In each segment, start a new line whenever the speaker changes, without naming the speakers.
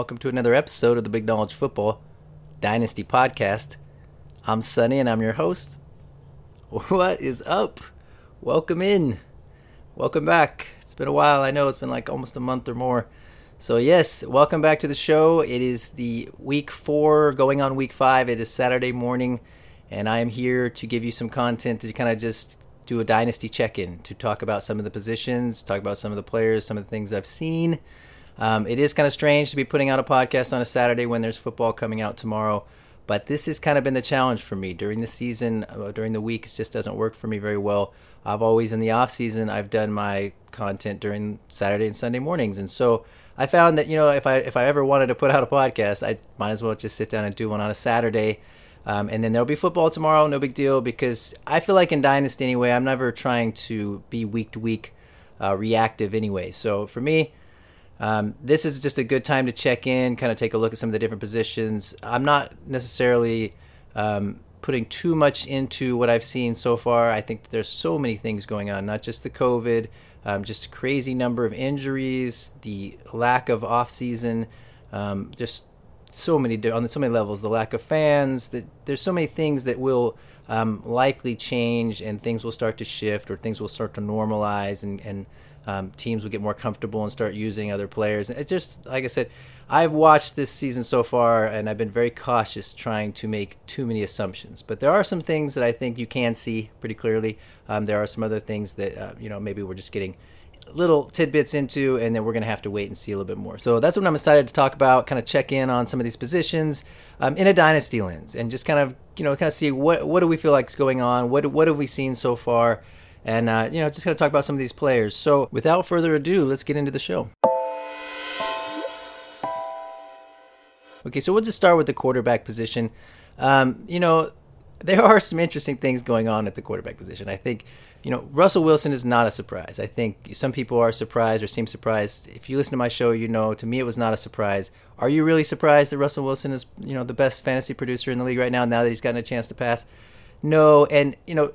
Welcome to another episode of the Big Knowledge Football Dynasty Podcast. I'm Sunny, and I'm your host. What is up? Welcome in. Welcome back. It's been a while. I know it's been like almost a month or more. So, yes, welcome back to the show. It is the week four, going on week five. It is Saturday morning, and I am here to give you some content to kind of just do a dynasty check in to talk about some of the positions, talk about some of the players, some of the things I've seen. Um, it is kind of strange to be putting out a podcast on a Saturday when there's football coming out tomorrow, but this has kind of been the challenge for me during the season. Uh, during the week, it just doesn't work for me very well. I've always in the off season, I've done my content during Saturday and Sunday mornings, and so I found that you know if I if I ever wanted to put out a podcast, I might as well just sit down and do one on a Saturday. Um, and then there'll be football tomorrow, no big deal, because I feel like in Dynasty anyway, I'm never trying to be week to week uh, reactive anyway. So for me, um, this is just a good time to check in, kind of take a look at some of the different positions. I'm not necessarily um, putting too much into what I've seen so far. I think there's so many things going on, not just the COVID, um, just a crazy number of injuries, the lack of off season, um, just so many on so many levels. The lack of fans. That there's so many things that will um, likely change, and things will start to shift, or things will start to normalize, and and um, teams will get more comfortable and start using other players. And it's just like I said, I've watched this season so far, and I've been very cautious trying to make too many assumptions. But there are some things that I think you can see pretty clearly. Um, there are some other things that uh, you know maybe we're just getting little tidbits into, and then we're going to have to wait and see a little bit more. So that's what I'm excited to talk about. Kind of check in on some of these positions um, in a dynasty lens, and just kind of you know kind of see what what do we feel like is going on. What what have we seen so far? And uh, you know just going to talk about some of these players. So without further ado, let's get into the show. Okay, so we'll just start with the quarterback position. Um, you know, there are some interesting things going on at the quarterback position. I think, you know, Russell Wilson is not a surprise. I think some people are surprised or seem surprised. If you listen to my show, you know, to me it was not a surprise. Are you really surprised that Russell Wilson is, you know, the best fantasy producer in the league right now now that he's gotten a chance to pass? No, and you know,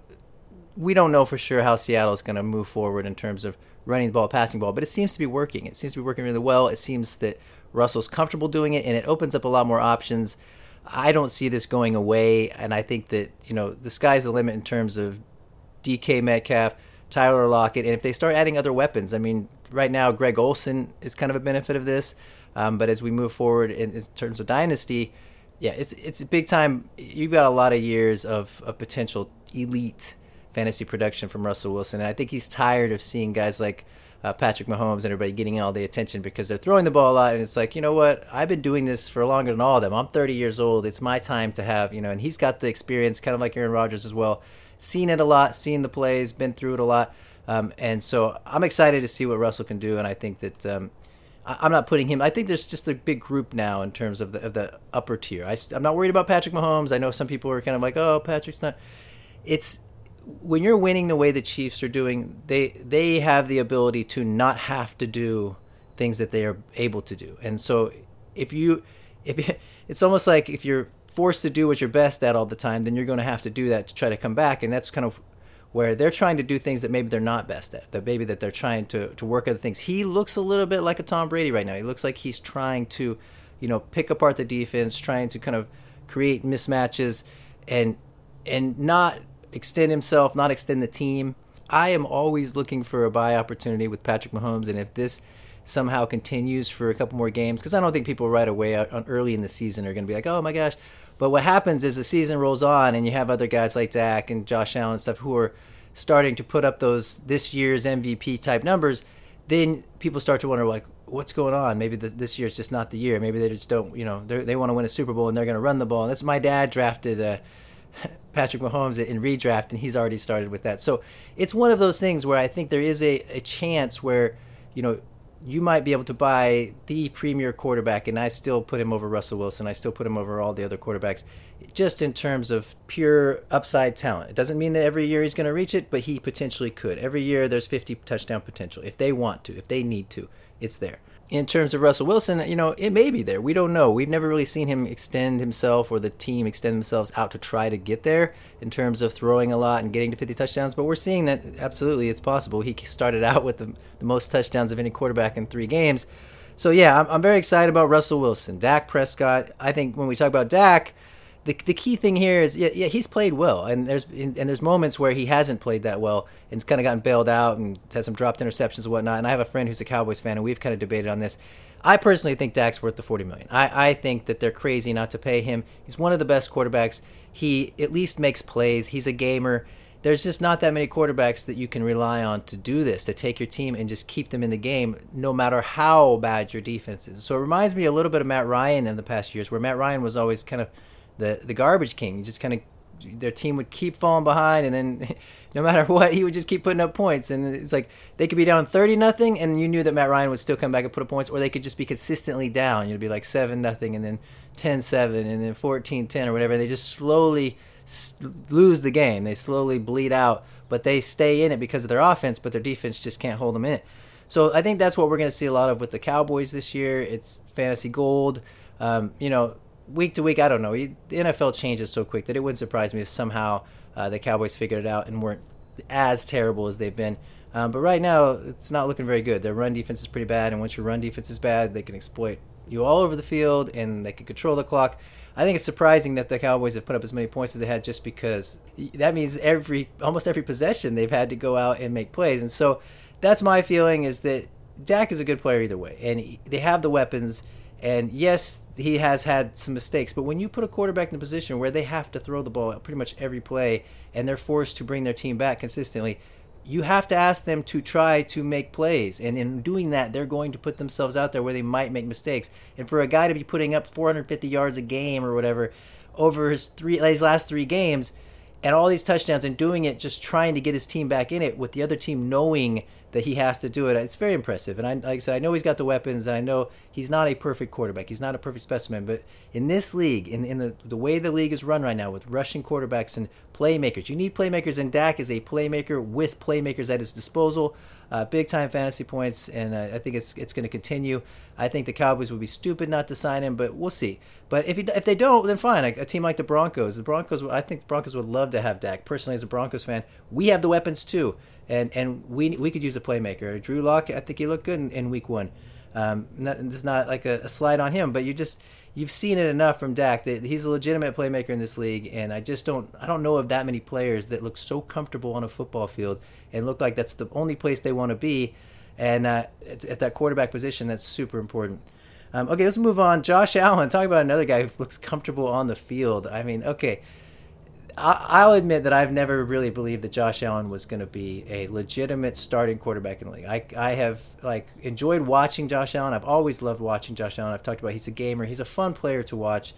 we don't know for sure how Seattle is going to move forward in terms of running the ball, passing ball, but it seems to be working. It seems to be working really well. It seems that Russell's comfortable doing it, and it opens up a lot more options. I don't see this going away, and I think that you know the sky's the limit in terms of DK Metcalf, Tyler Lockett, and if they start adding other weapons, I mean, right now Greg Olsen is kind of a benefit of this, um, but as we move forward in, in terms of dynasty, yeah, it's it's a big time. You've got a lot of years of, of potential elite fantasy production from Russell Wilson. And I think he's tired of seeing guys like uh, Patrick Mahomes and everybody getting all the attention because they're throwing the ball a lot. And it's like, you know what? I've been doing this for longer than all of them. I'm 30 years old. It's my time to have, you know, and he's got the experience, kind of like Aaron Rodgers as well. Seen it a lot, seen the plays, been through it a lot. Um, and so I'm excited to see what Russell can do. And I think that. Um, I'm not putting him. I think there's just a big group now in terms of the of the upper tier. I, am not worried about Patrick Mahomes. I know some people are kind of like, oh, Patrick's not. It's when you're winning the way the Chiefs are doing, they they have the ability to not have to do things that they are able to do. And so if you if it's almost like if you're forced to do what you're best at all the time, then you're going to have to do that to try to come back. And that's kind of where they're trying to do things that maybe they're not best at. That maybe that they're trying to to work other things. He looks a little bit like a Tom Brady right now. He looks like he's trying to, you know, pick apart the defense, trying to kind of create mismatches and and not extend himself, not extend the team. I am always looking for a buy opportunity with Patrick Mahomes, and if this somehow continues for a couple more games, because I don't think people right away on early in the season are going to be like, oh my gosh. But what happens is the season rolls on, and you have other guys like Dak and Josh Allen and stuff who are starting to put up those this year's MVP type numbers. Then people start to wonder like, what's going on? Maybe this, this year's just not the year. Maybe they just don't, you know, they want to win a Super Bowl and they're going to run the ball. And that's my dad drafted. Uh, Patrick Mahomes in redraft, and he's already started with that. So it's one of those things where I think there is a, a chance where, you know, you might be able to buy the premier quarterback, and I still put him over Russell Wilson. I still put him over all the other quarterbacks, just in terms of pure upside talent. It doesn't mean that every year he's going to reach it, but he potentially could. Every year there's 50 touchdown potential. If they want to, if they need to, it's there in terms of Russell Wilson, you know, it may be there. We don't know. We've never really seen him extend himself or the team extend themselves out to try to get there in terms of throwing a lot and getting to 50 touchdowns. But we're seeing that absolutely it's possible. He started out with the, the most touchdowns of any quarterback in three games. So yeah, I'm, I'm very excited about Russell Wilson, Dak Prescott. I think when we talk about Dak, the, the key thing here is yeah, yeah he's played well. And there's and there's moments where he hasn't played that well and and's kind of gotten bailed out and has some dropped interceptions and whatnot. And I have a friend who's a Cowboys fan and we've kind of debated on this. I personally think Dak's worth the 40 million. I, I think that they're crazy not to pay him. He's one of the best quarterbacks. He at least makes plays. He's a gamer. There's just not that many quarterbacks that you can rely on to do this, to take your team and just keep them in the game, no matter how bad your defense is. So it reminds me a little bit of Matt Ryan in the past years, where Matt Ryan was always kind of the the garbage king. just kind of their team would keep falling behind, and then no matter what, he would just keep putting up points. And it's like they could be down thirty nothing, and you knew that Matt Ryan would still come back and put up points, or they could just be consistently down. You'd be like seven nothing, and then 10-7, and then 14-10 or whatever. They just slowly lose the game. They slowly bleed out, but they stay in it because of their offense, but their defense just can't hold them in it. So I think that's what we're going to see a lot of with the Cowboys this year. It's fantasy gold. Um, you know, week to week, I don't know. The NFL changes so quick that it wouldn't surprise me if somehow uh, the Cowboys figured it out and weren't as terrible as they've been. Um, but right now, it's not looking very good. Their run defense is pretty bad, and once your run defense is bad, they can exploit you all over the field and they can control the clock. I think it's surprising that the Cowboys have put up as many points as they had just because that means every almost every possession they've had to go out and make plays. And so that's my feeling is that Dak is a good player either way, and they have the weapons. And yes, he has had some mistakes, but when you put a quarterback in a position where they have to throw the ball pretty much every play and they're forced to bring their team back consistently, you have to ask them to try to make plays. And in doing that, they're going to put themselves out there where they might make mistakes. And for a guy to be putting up 450 yards a game or whatever over his three his last three games and all these touchdowns and doing it just trying to get his team back in it with the other team knowing that he has to do it. It's very impressive. And I, like I said, I know he's got the weapons, and I know he's not a perfect quarterback. He's not a perfect specimen. But in this league, in, in the, the way the league is run right now with rushing quarterbacks and playmakers, you need playmakers, and Dak is a playmaker with playmakers at his disposal. Uh, big time fantasy points, and uh, I think it's it's going to continue. I think the Cowboys would be stupid not to sign him, but we'll see. But if he, if they don't, then fine. A, a, team like the Broncos, the Broncos, I think the Broncos would love to have Dak. Personally, as a Broncos fan, we have the weapons too and and we we could use a playmaker. Drew Lock, I think he looked good in, in week one. Um, not, not like a, a, slide on him, but you just you've seen it enough from Dak that he's a legitimate playmaker in this league, and I just don't I don't know of that many players that look so comfortable on a football field and look like that's the only place they want to be, and uh, at, at, that quarterback position that's super important. Um, okay, let's move on. Josh Allen, talk about another guy who looks comfortable on the field. I mean, okay, I'll admit that I've never really believed that Josh Allen was going to be a legitimate starting quarterback in the league. I, I have like enjoyed watching Josh Allen. I've always loved watching Josh Allen. I've talked about he's a gamer. He's a fun player to watch,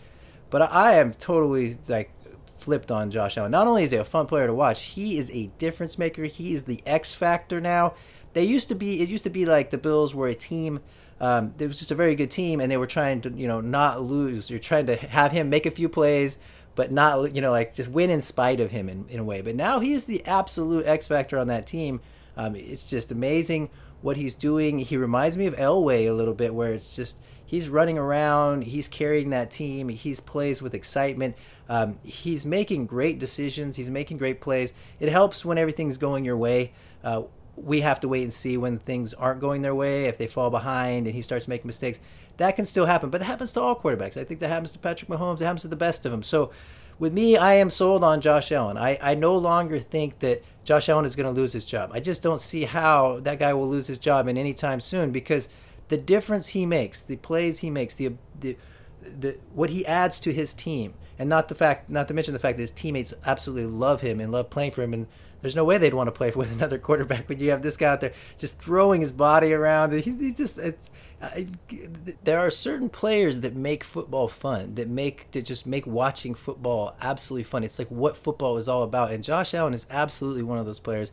but I am totally like flipped on Josh Allen. Not only is he a fun player to watch, he is a difference maker. He is the X factor now. They used to be. It used to be like the Bills were a team. Um, it was just a very good team, and they were trying to you know not lose. You're trying to have him make a few plays but not you know like just win in spite of him in, in a way. But now he is the absolute X factor on that team. Um, it's just amazing what he's doing. He reminds me of Elway a little bit, where it's just he's running around, he's carrying that team, he's plays with excitement. Um, he's making great decisions, he's making great plays. It helps when everything's going your way. Uh, we have to wait and see when things aren't going their way, if they fall behind and he starts making mistakes that can still happen. But it happens to all quarterbacks. I think that happens to Patrick Mahomes. It happens to the best of them. So with me, I am sold on Josh Allen. I, I no longer think that Josh Allen is going to lose his job. I just don't see how that guy will lose his job in any time soon because the difference he makes, the plays he makes, the the, the what he adds to his team, and not the fact, not to mention the fact that his teammates absolutely love him and love playing for him and there's no way they'd want to play with another quarterback when you have this guy out there just throwing his body around. He, he just there are certain players that make football fun, that make that just make watching football absolutely fun. It's like what football is all about, and Josh Allen is absolutely one of those players.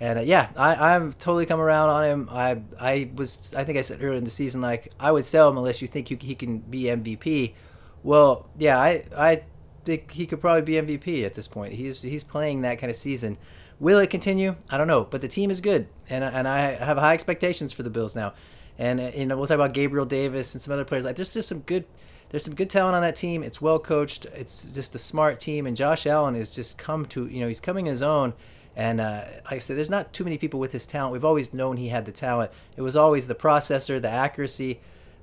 And uh, yeah, I, I've totally come around on him. I I was I think I said earlier in the season like I would sell him unless you think you, he can be MVP. Well, yeah, I I think he could probably be MVP at this point. He's he's playing that kind of season. Will it continue? I don't know, but the team is good, and and I have high expectations for the Bills now. And uh, you know, we'll talk about Gabriel Davis and some other players. Like there's just some good there's some good talent on that team. It's well coached. It's just a smart team, and Josh Allen has just come to you know he's coming his own. And uh, like I said, there's not too many people with his talent. We've always known he had the talent. It was always the processor, the accuracy,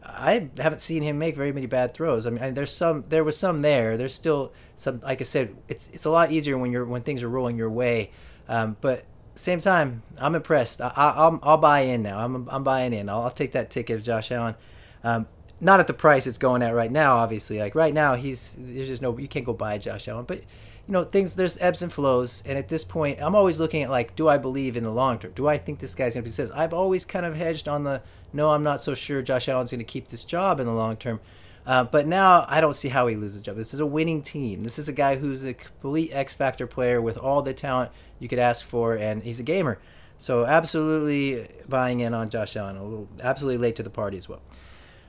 I haven't seen him make very many bad throws. I mean, there's some, there was some there. There's still some, like I said, it's it's a lot easier when you're when things are rolling your way. Um, but same time, I'm impressed. I, will I'll buy in now. I'm I'm buying in. I'll, I'll take that ticket of Josh Allen. Um, not at the price it's going at right now, obviously. Like right now, he's there's just no you can't go buy Josh Allen, but you know things there's ebbs and flows and at this point i'm always looking at like do i believe in the long term do i think this guy's going to be says i've always kind of hedged on the no i'm not so sure josh allen's going to keep this job in the long term uh, but now i don't see how he loses a job. This is a winning team. This is a guy who's a complete x factor player with all the talent you could ask for and he's a gamer. So absolutely buying in on josh allen. A little absolutely late to the party as well.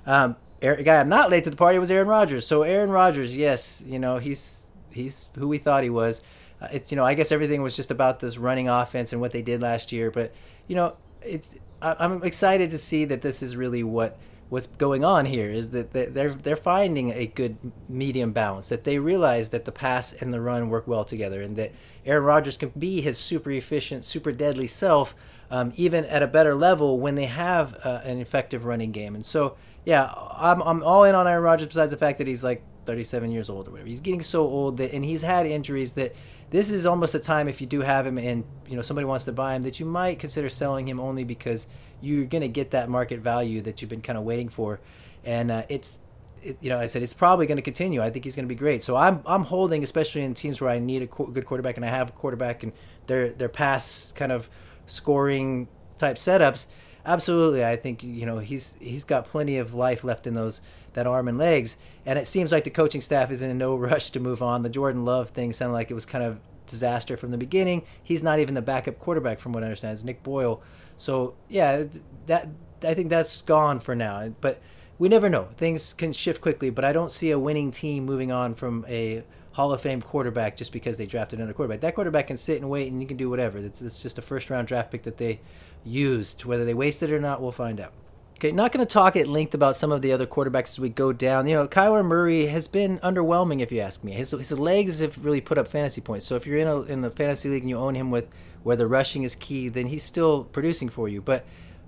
Um, a guy i'm not late to the party was aaron rodgers. So aaron rodgers yes you know he's he's who we thought he was. Uh, it's you know I guess everything was just about this running offense and what they did last year, but you know it's I'm excited to see that this is really what what's going on here is that they're they're finding a good medium balance that they realize that the pass and the run work well together and that Aaron Rodgers can be his super efficient super deadly self um, even at a better level when they have uh, an effective running game and so yeah I'm, I'm all in on Aaron Rodgers besides the fact that he's like 37 years old or whatever. He's getting so old that, and he's had injuries that this is almost a time if you do have him and you know somebody wants to buy him that you might consider selling him only because you're going to get that market value that you've been kind of waiting for, and uh, it's. It, you know, I said it's probably going to continue. I think he's going to be great. So I'm I'm holding, especially in teams where I need a good quarterback and I have a quarterback and their their pass kind of scoring type setups. Absolutely, I think you know he's he's got plenty of life left in those that arm and legs. And it seems like the coaching staff is in no rush to move on. The Jordan Love thing sounded like it was kind of disaster from the beginning. He's not even the backup quarterback, from what I understand. It's Nick Boyle. So yeah, that I think that's gone for now. But we never know. Things can shift quickly. But I don't see a winning team moving on from a Hall of Fame quarterback just because they drafted another quarterback. That quarterback can sit and wait, and you can do whatever. It's, it's just a first round draft pick that they used. Whether they wasted it or not, we'll find out. Okay, not going to talk at length about some of the other quarterbacks as we go down. You know, Kyler Murray has been underwhelming, if you ask me. His, his legs have really put up fantasy points. So if you're in a in the fantasy league and you own him with where the rushing is key, then he's still producing for you. But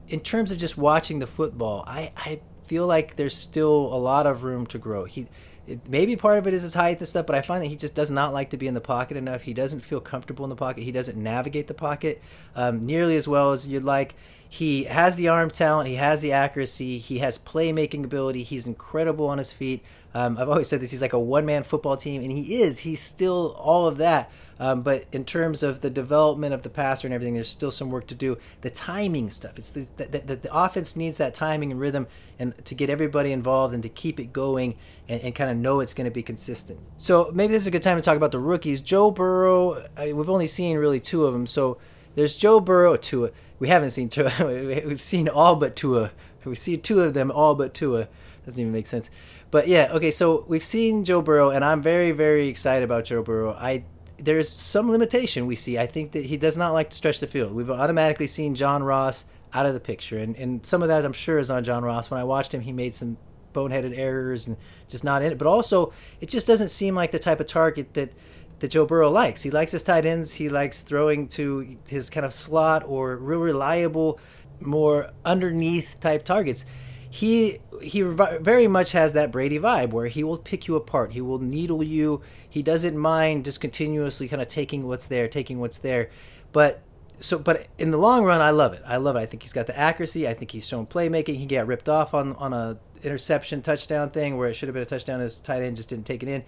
in terms of just watching the football, I, I feel like there's still a lot of room to grow. He it, maybe part of it is his height and stuff, but I find that he just does not like to be in the pocket enough. He doesn't feel comfortable in the pocket. He doesn't navigate the pocket um, nearly as well as you'd like. He has the arm talent. He has the accuracy. He has playmaking ability. He's incredible on his feet. Um, I've always said this. He's like a one-man football team, and he is. He's still all of that. Um, but in terms of the development of the passer and everything, there's still some work to do. The timing stuff. It's the the, the, the offense needs that timing and rhythm, and to get everybody involved and to keep it going and, and kind of know it's going to be consistent. So maybe this is a good time to talk about the rookies. Joe Burrow. we've only seen really two of them. So there's Joe Burrow. Tua. We haven't seen Tua. We've seen all but Tua. We see two of them all but Tua. Doesn't even make sense. But yeah, okay. So we've seen Joe Burrow, and I'm very, very excited about Joe Burrow. I there's some limitation we see. I think that he does not like to stretch the field. We've automatically seen John Ross out of the picture, and and some of that I'm sure is on John Ross. When I watched him, he made some boneheaded errors and just not in it. But also, it just doesn't seem like the type of target that that Joe Burrow likes. He likes his tight ends. He likes throwing to his kind of slot or real reliable, more underneath type targets he he very much has that Brady vibe where he will pick you apart. He will needle you. He doesn't mind just continuously kind of taking what's there, taking what's there. But so but in the long run I love it. I love it. I think he's got the accuracy. I think he's shown playmaking. He got ripped off on on a interception touchdown thing where it should have been a touchdown his tight end just didn't take it in.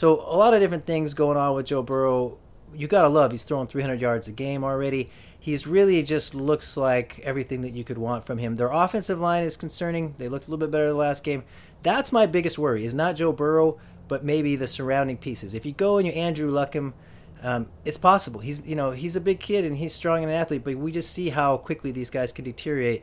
So a lot of different things going on with Joe Burrow. You got to love he's throwing 300 yards a game already he's really just looks like everything that you could want from him. Their offensive line is concerning. They looked a little bit better the last game. That's my biggest worry. Is not Joe Burrow, but maybe the surrounding pieces. If you go and you Andrew Luck him, um, it's possible. He's you know he's a big kid and he's strong and an athlete, but we just see how quickly these guys can deteriorate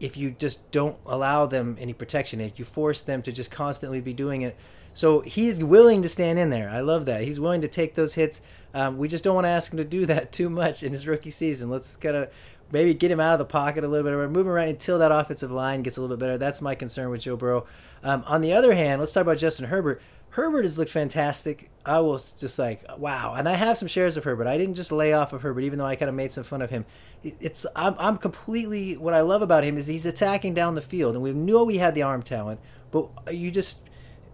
if you just don't allow them any protection. If you force them to just constantly be doing it. So he's willing to stand in there. I love that. He's willing to take those hits. Um, we just don't want to ask him to do that too much in his rookie season. Let's kind of maybe get him out of the pocket a little bit, or move him around until that offensive line gets a little bit better. That's my concern with Joe Burrow. Um, on the other hand, let's talk about Justin Herbert. Herbert has looked fantastic. I was just like, wow. And I have some shares of Herbert. I didn't just lay off of Herbert, even though I kind of made some fun of him. It's I'm, I'm completely what I love about him is he's attacking down the field, and we knew he had the arm talent, but you just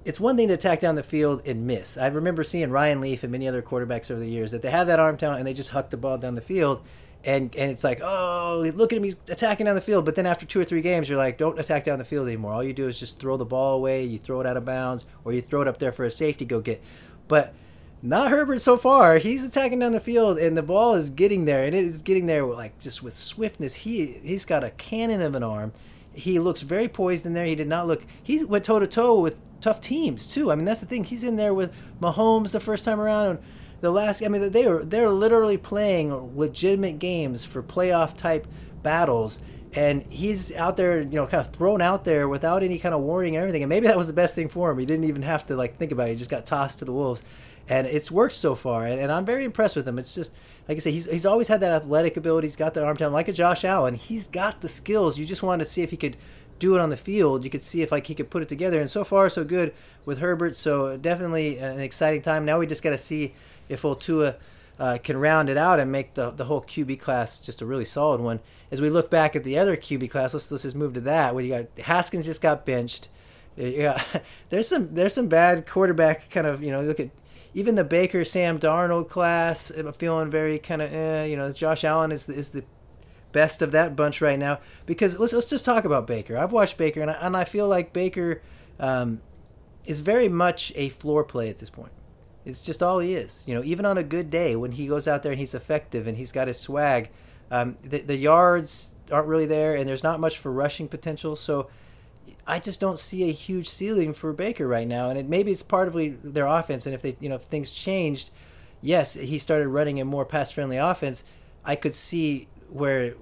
it's one thing to attack down the field and miss. I remember seeing Ryan Leaf and many other quarterbacks over the years that they have that arm talent and they just huck the ball down the field. And, and it's like, oh, look at him, he's attacking down the field. But then after two or three games, you're like, don't attack down the field anymore. All you do is just throw the ball away, you throw it out of bounds, or you throw it up there for a safety go get. But not Herbert so far. He's attacking down the field, and the ball is getting there, and it is getting there like just with swiftness. He he's got a cannon of an arm he looks very poised in there. He did not look. He went toe to toe with tough teams too. I mean, that's the thing. He's in there with Mahomes the first time around, and the last. I mean, they are they're literally playing legitimate games for playoff type battles, and he's out there, you know, kind of thrown out there without any kind of warning and everything. And maybe that was the best thing for him. He didn't even have to like think about it. He just got tossed to the wolves, and it's worked so far. And, and I'm very impressed with him. It's just like I said, he's he's always had that athletic ability. He's got the arm talent, like a Josh Allen. He's got the skills. You just wanted to see if he could do it on the field. You could see if like he could put it together. And so far, so good with Herbert. So definitely an exciting time. Now we just got to see if Otua uh, can round it out and make the the whole QB class just a really solid one. As we look back at the other QB class, let's let's just move to that. Where you got Haskins just got benched. Yeah, there's some there's some bad quarterback kind of you know look at even the Baker Sam Darnold class, I'm feeling very kind of eh, you know Josh Allen is the, is the best of that bunch right now because let's let's just talk about Baker. I've watched Baker and I, and I feel like Baker um, is very much a floor play at this point. It's just all he is. You know, even on a good day when he goes out there and he's effective and he's got his swag, um, the, the yards aren't really there and there's not much for rushing potential. So I just don't see a huge ceiling for Baker right now, and it, maybe it's part of their offense. And if they, you know, if things changed, yes, he started running a more pass-friendly offense. I could see where,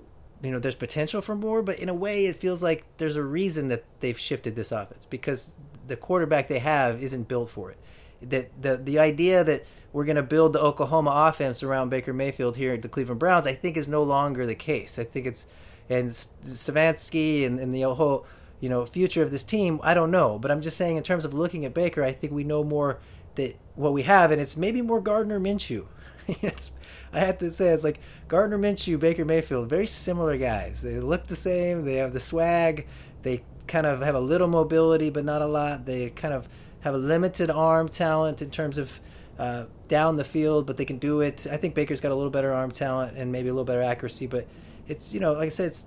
you know, there's potential for more, but in a way, it feels like there's a reason that they've shifted this offense because the quarterback they have isn't built for it. That the the idea that we're going to build the Oklahoma offense around Baker Mayfield here at the Cleveland Browns, I think is no longer the case. I think it's and Stefanski and, and the whole you know future of this team i don't know. But i'm just saying in terms of looking at baker i think we know more that what we have and it's maybe more gardner minshew. It's i have to say it's like gardner minshew baker mayfield very similar guys. They look the same they have the swag they kind of have a little mobility but not a lot. They kind of have a limited arm talent in terms of uh, down the field but they can do it. I think baker's got a little better arm talent and maybe a little better accuracy but it's you know like i said it's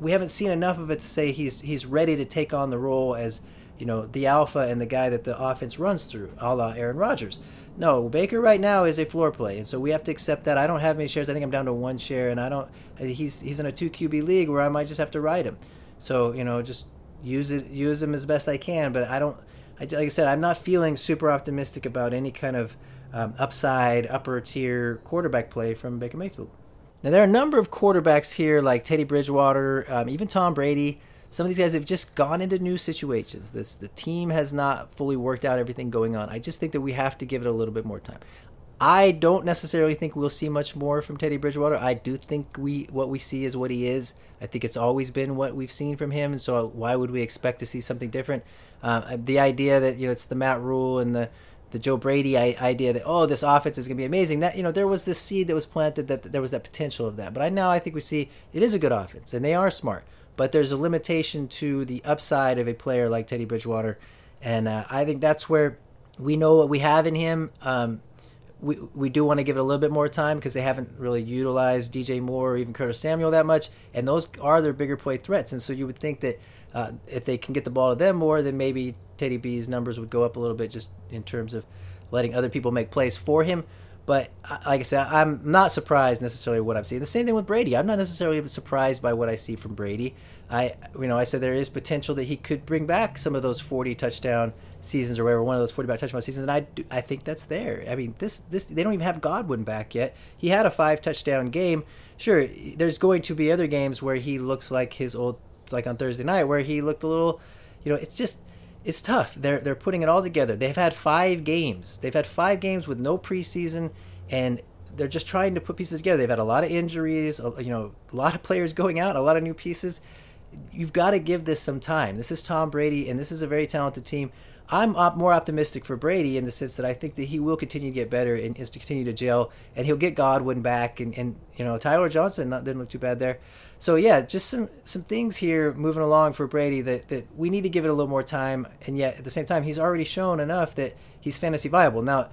we haven't seen enough of it to say he's he's ready to take on the role as you know the alpha and the guy that the offense runs through, a la Aaron Rodgers. No, Baker right now is a floor play, and so we have to accept that. I don't have many shares. I think I'm down to one share, and I don't. He's he's in a two QB league where I might just have to ride him. So you know, just use it, use him as best I can. But I don't. I, like I said, I'm not feeling super optimistic about any kind of um, upside, upper tier quarterback play from Baker Mayfield. Now, there are a number of quarterbacks here, like Teddy Bridgewater, um, even Tom Brady. Some of these guys have just gone into new situations. This the team has not fully worked out everything going on. I just think that we have to give it a little bit more time. I don't necessarily think we'll see much more from Teddy Bridgewater. I do think we what we see is what he is. I think it's always been what we've seen from him, and so why would we expect to see something different? Uh, the idea that you know it's the Matt Rhule and the the Joe Brady idea that oh this offense is going to be amazing. That you know there was this seed that was planted that there was that potential of that. But I now I think we see it is a good offense and they are smart. But there's a limitation to the upside of a player like Teddy Bridgewater, and uh, I think that's where we know what we have in him. Um, we we do want to give it a little bit more time because they haven't really utilized DJ Moore or even Curtis Samuel that much, and those are their bigger play threats. And so you would think that uh, if they can get the ball to them more, then maybe Teddy B's numbers would go up a little bit just in terms of letting other people make plays for him. But like I said, I'm not surprised necessarily what I'm seeing. The same thing with Brady. I'm not necessarily surprised by what I see from Brady. I, you know, I said there is potential that he could bring back some of those 40 touchdown seasons or whatever, one of those 40 touchdown seasons, and I, do, I think that's there. I mean, this, this, they don't even have Godwin back yet. He had a five touchdown game. Sure, there's going to be other games where he looks like his old, like on Thursday night, where he looked a little, you know, it's just it's tough. They're they're putting it all together. They've had five games. They've had five games with no preseason, and they're just trying to put pieces together. They've had a lot of injuries, you know, a lot of players going out, a lot of new pieces. You've got to give this some time. This is Tom Brady, and this is a very talented team. I'm op- more optimistic for Brady in the sense that I think that he will continue to get better and is to continue to gel, and he'll get Godwin back, and, and you know Tyler Johnson not, didn't look too bad there. So yeah, just some some things here moving along for Brady that that we need to give it a little more time, and yet at the same time he's already shown enough that he's fantasy viable. Now,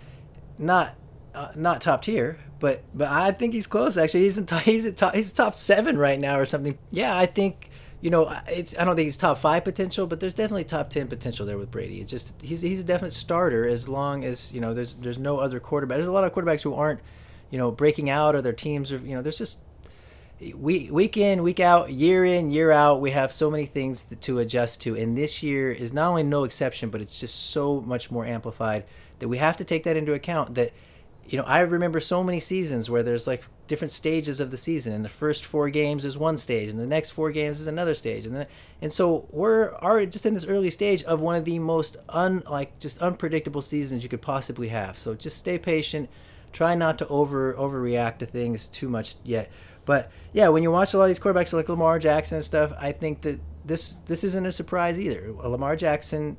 not uh, not top tier, but but I think he's close. Actually, he's in top, he's at top he's top seven right now or something. Yeah, I think you know, it's I don't think he's top five potential, but there's definitely top ten potential there with Brady. It's just he's he's a definite starter as long as you know there's there's no other quarterback. There's a lot of quarterbacks who aren't you know breaking out or their teams are you know there's just week week in week out year in year out we have so many things to adjust to and this year is not only no exception but it's just so much more amplified that we have to take that into account that you know, I remember so many seasons where there's like different stages of the season, and the first four games is one stage, and the next four games is another stage, and then, and so we're already just in this early stage of one of the most un like just unpredictable seasons you could possibly have. So just stay patient, try not to over overreact to things too much yet. But yeah, when you watch a lot of these quarterbacks like Lamar Jackson and stuff, I think that this this isn't a surprise either. Uh, Lamar Jackson,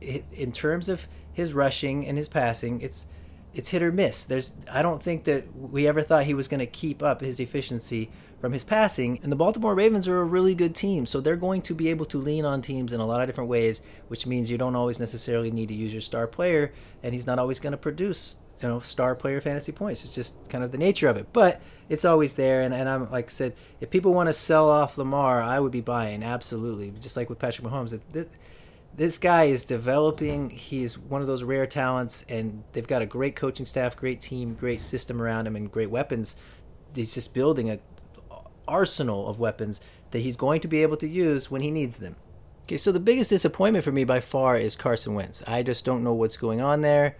in terms of his rushing and his passing, it's it's hit or miss. There's I don't think that we ever thought he was going to keep up his efficiency from his passing. And the Baltimore Ravens are a really good team, so they're going to be able to lean on teams in a lot of different ways, which means you don't always necessarily need to use your star player, and he's not always going to produce you know star player fantasy points. It's just kind of the nature of it, but it's always there. And, and I'm like I said, if people want to sell off Lamar, I would be buying absolutely, just like with Patrick Mahomes. It, this guy is developing. He's one of those rare talents, and they've got a great coaching staff, great team, great system around him, and great weapons. He's just building a arsenal of weapons that he's going to be able to use when he needs them. Okay, so the biggest disappointment for me by far is Carson Wentz. I just don't know what's going on there.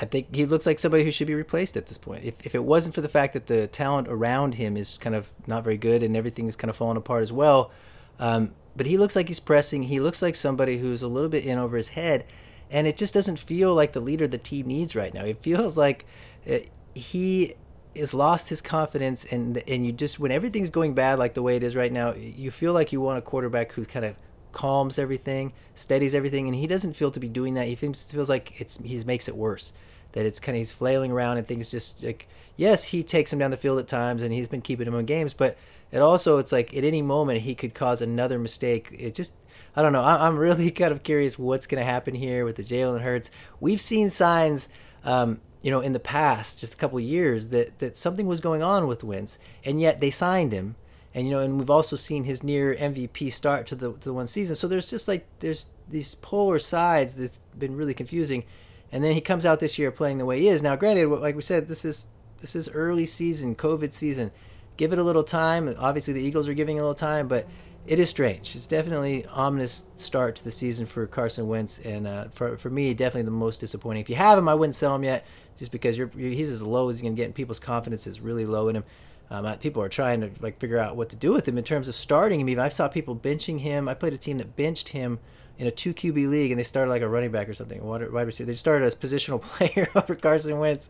I think he looks like somebody who should be replaced at this point. If, if it wasn't for the fact that the talent around him is kind of not very good and everything is kind of falling apart as well, um, but he looks like he's pressing. He looks like somebody who's a little bit in over his head, and it just doesn't feel like the leader the team needs right now. It feels like uh, he has lost his confidence, and and you just when everything's going bad like the way it is right now, you feel like you want a quarterback who kind of calms everything, steadies everything, and he doesn't feel to be doing that. He feels, feels like it's he makes it worse. That it's kind of he's flailing around and things just like yes, he takes him down the field at times, and he's been keeping him in games, but it also it's like at any moment he could cause another mistake. It just I don't know. I, am really kind of curious what's going to happen here with the Jalen Hurts. We've seen signs, um, you know, in the past, just a couple years, that that something was going on with Wentz, and yet they signed him. And you know, and we've also seen his near MVP start to the to the one season. So there's just like there's these polar sides that's been really confusing. And then he comes out this year playing the way he is. Now, granted, like we said, this is this is early season, COVID season give it a little time. Obviously, the Eagles are giving a little time, but it is strange. It's definitely ominous start to the season for Carson Wentz, and uh, for for me, definitely the most disappointing. If you have him, I wouldn't sell him yet, just because you're, you're he's as low as you can get, and people's confidence is really low in him. Um, people are trying to like figure out what to do with him in terms of starting him. Even I saw people benching him. I played a team that benched him in a two QB league, and they started like a running back or something, wide receiver. They started as positional player over Carson Wentz.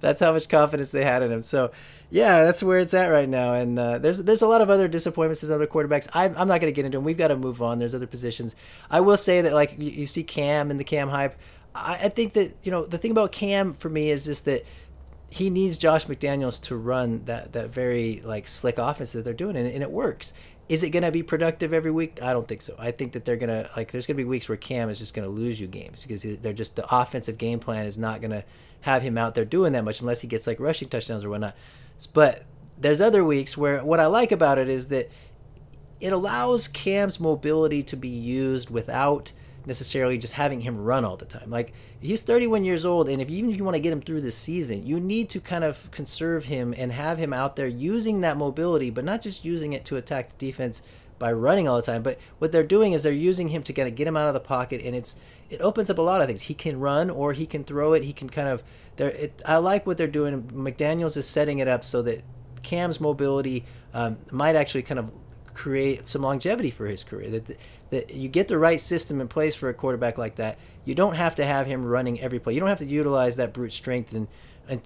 That's how much confidence they had in him. So, yeah, that's where it's at right now. And uh, there's there's a lot of other disappointments. There's other quarterbacks. I'm, I'm not going to get into them. We've got to move on. There's other positions. I will say that like you, you see Cam and the Cam hype. I, I think that you know the thing about Cam for me is just that he needs Josh McDaniels to run that that very like slick offense that they're doing, and, and it works. Is it going to be productive every week? I don't think so. I think that they're going to like. There's going to be weeks where Cam is just going to lose you games because they're just the offensive game plan is not going to have him out there doing that much unless he gets like rushing touchdowns or whatnot. But there's other weeks where what I like about it is that it allows Cam's mobility to be used without necessarily just having him run all the time. Like he's 31 years old, and if even if you want to get him through this season, you need to kind of conserve him and have him out there using that mobility, but not just using it to attack the defense by running all the time. But what they're doing is they're using him to kind of get him out of the pocket, and it's it opens up a lot of things. He can run or he can throw it. He can kind of there. I like what they're doing. McDaniels is setting it up so that Cam's mobility um, might actually kind of create some longevity for his career. That that you get the right system in place for a quarterback like that. You don't have to have him running every play. You don't have to utilize that brute strength and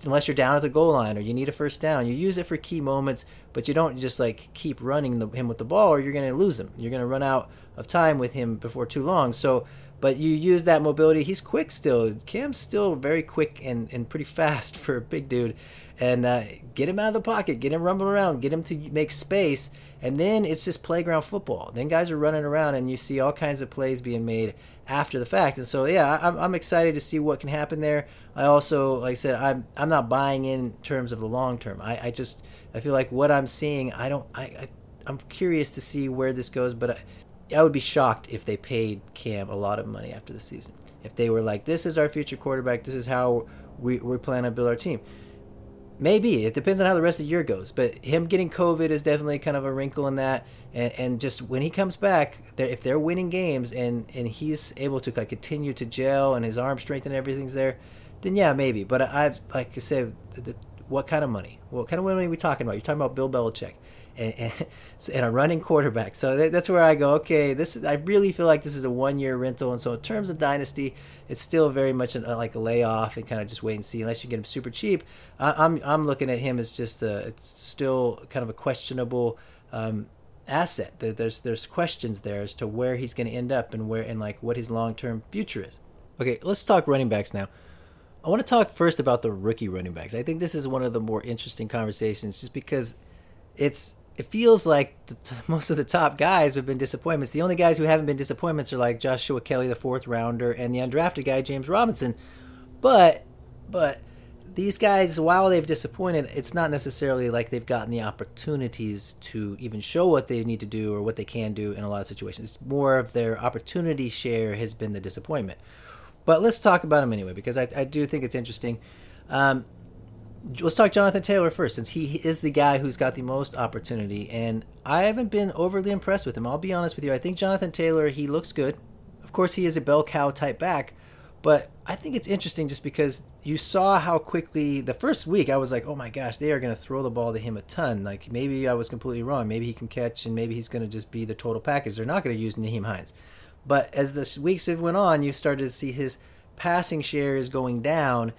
unless you're down at the goal line or you need a first down. You use it for key moments, but you don't just like keep running the, him with the ball or you're going to lose him. You're going to run out of time with him before too long. So, but you use that mobility. He's quick still. Cam's still very quick and, and pretty fast for a big dude. And uh, get him out of the pocket, get him rumbling around, get him to make space. And then it's just playground football. Then guys are running around and you see all kinds of plays being made after the fact. And so, yeah, I'm, I'm excited to see what can happen there. I also, like I said, I'm I'm not buying in terms of the long term. I, I just I feel like what I'm seeing, I don't I, I I'm curious to see where this goes, but I, I would be shocked if they paid Cam a lot of money after the season. If they were like, "This is our future quarterback. This is how we we plan to build our team." Maybe it depends on how the rest of the year goes. But him getting COVID is definitely kind of a wrinkle in that. And, and just when he comes back, they're, if they're winning games and and he's able to like continue to gel and his arm strength and everything's there, then yeah, maybe. But I like I said, the, the, what kind of money? What kind of money are we talking about? You're talking about Bill Belichick and, and, and a running quarterback. So that, that's where I go. Okay, this is, I really feel like this is a one year rental, and so in terms of dynasty, it's still very much an, like a layoff and kind of just wait and see. Unless you get him super cheap, I, I'm I'm looking at him as just a, it's still kind of a questionable. Um, asset there's there's questions there as to where he's going to end up and where and like what his long-term future is okay let's talk running backs now I want to talk first about the rookie running backs. I think this is one of the more interesting conversations just because it's it feels like most of the top guys have been disappointments. The only guys who haven't been disappointments are like Joshua Kelly, the fourth rounder, and the undrafted guy James Robinson. But but these guys, while they've disappointed, it's not necessarily like they've gotten the opportunities to even show what they need to do or what they can do in a lot of situations. It's more of their opportunity share has been the disappointment. But let's talk about them anyway because I, I do think it's interesting. Um, let's talk Jonathan Taylor first, since he is the guy who's got the most opportunity, and I haven't been overly impressed with him. I'll be honest with you. I think Jonathan Taylor he looks good. Of course, he is a bell cow type back, but I think it's interesting just because you saw how quickly the first week I was like, oh my gosh, they are going to throw the ball to him a ton. Like maybe I was completely wrong. Maybe he can catch, and maybe he's going to just be the total package. They're not going to use Nyheim Hines. But as the weeks have went on, you started to see his passing share is going down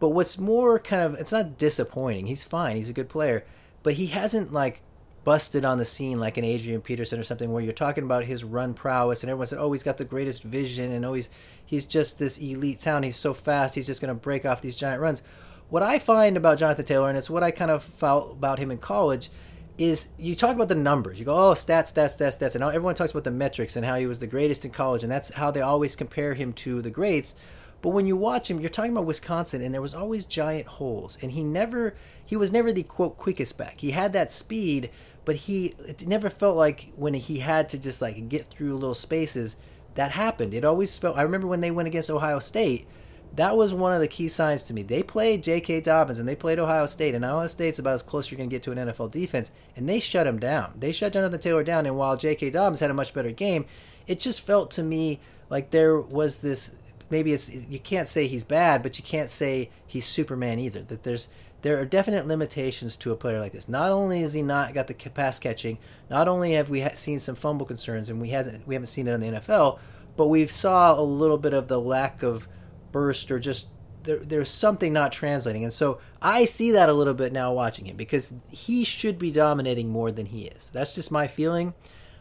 but what's more kind of it's not disappointing. He's fine. He's a good player, but he hasn't like busted on the scene like an Adrian Peterson or something where you're talking about his run prowess and everyone said, "Oh, he's got the greatest vision and oh, he's he's just this elite talent. He's so fast. He's just going to break off these giant runs." What I find about Jonathan Taylor and it's what I kind of felt about him in college is you talk about the numbers. You go, "Oh, stats, stats, stats, stats." And everyone talks about the metrics and how he was the greatest in college and that's how they always compare him to the greats. But when you watch him, you're talking about Wisconsin, and there was always giant holes, and he never he was never the quote quickest back. He had that speed, but he it never felt like when he had to just like get through little spaces that happened. It always felt. I remember when they went against Ohio State. That was one of the key signs to me. They played J.K. Dobbins and they played Ohio State, and Ohio State's about as close you're going to get to an NFL defense, and they shut him down. They shut Jonathan Taylor down, and while J.K. Dobbins had a much better game, it just felt to me like there was this maybe it's you can't say he's bad, but you can't say he's Superman either. That there's there are definite limitations to a player like this. Not only has he not got the pass catching, not only have we seen some fumble concerns, and we hasn't we haven't seen it in the NFL, but we've saw a little bit of the lack of burst or just there, there's something not translating. And so I see that a little bit now watching him because he should be dominating more than he is. That's just my feeling.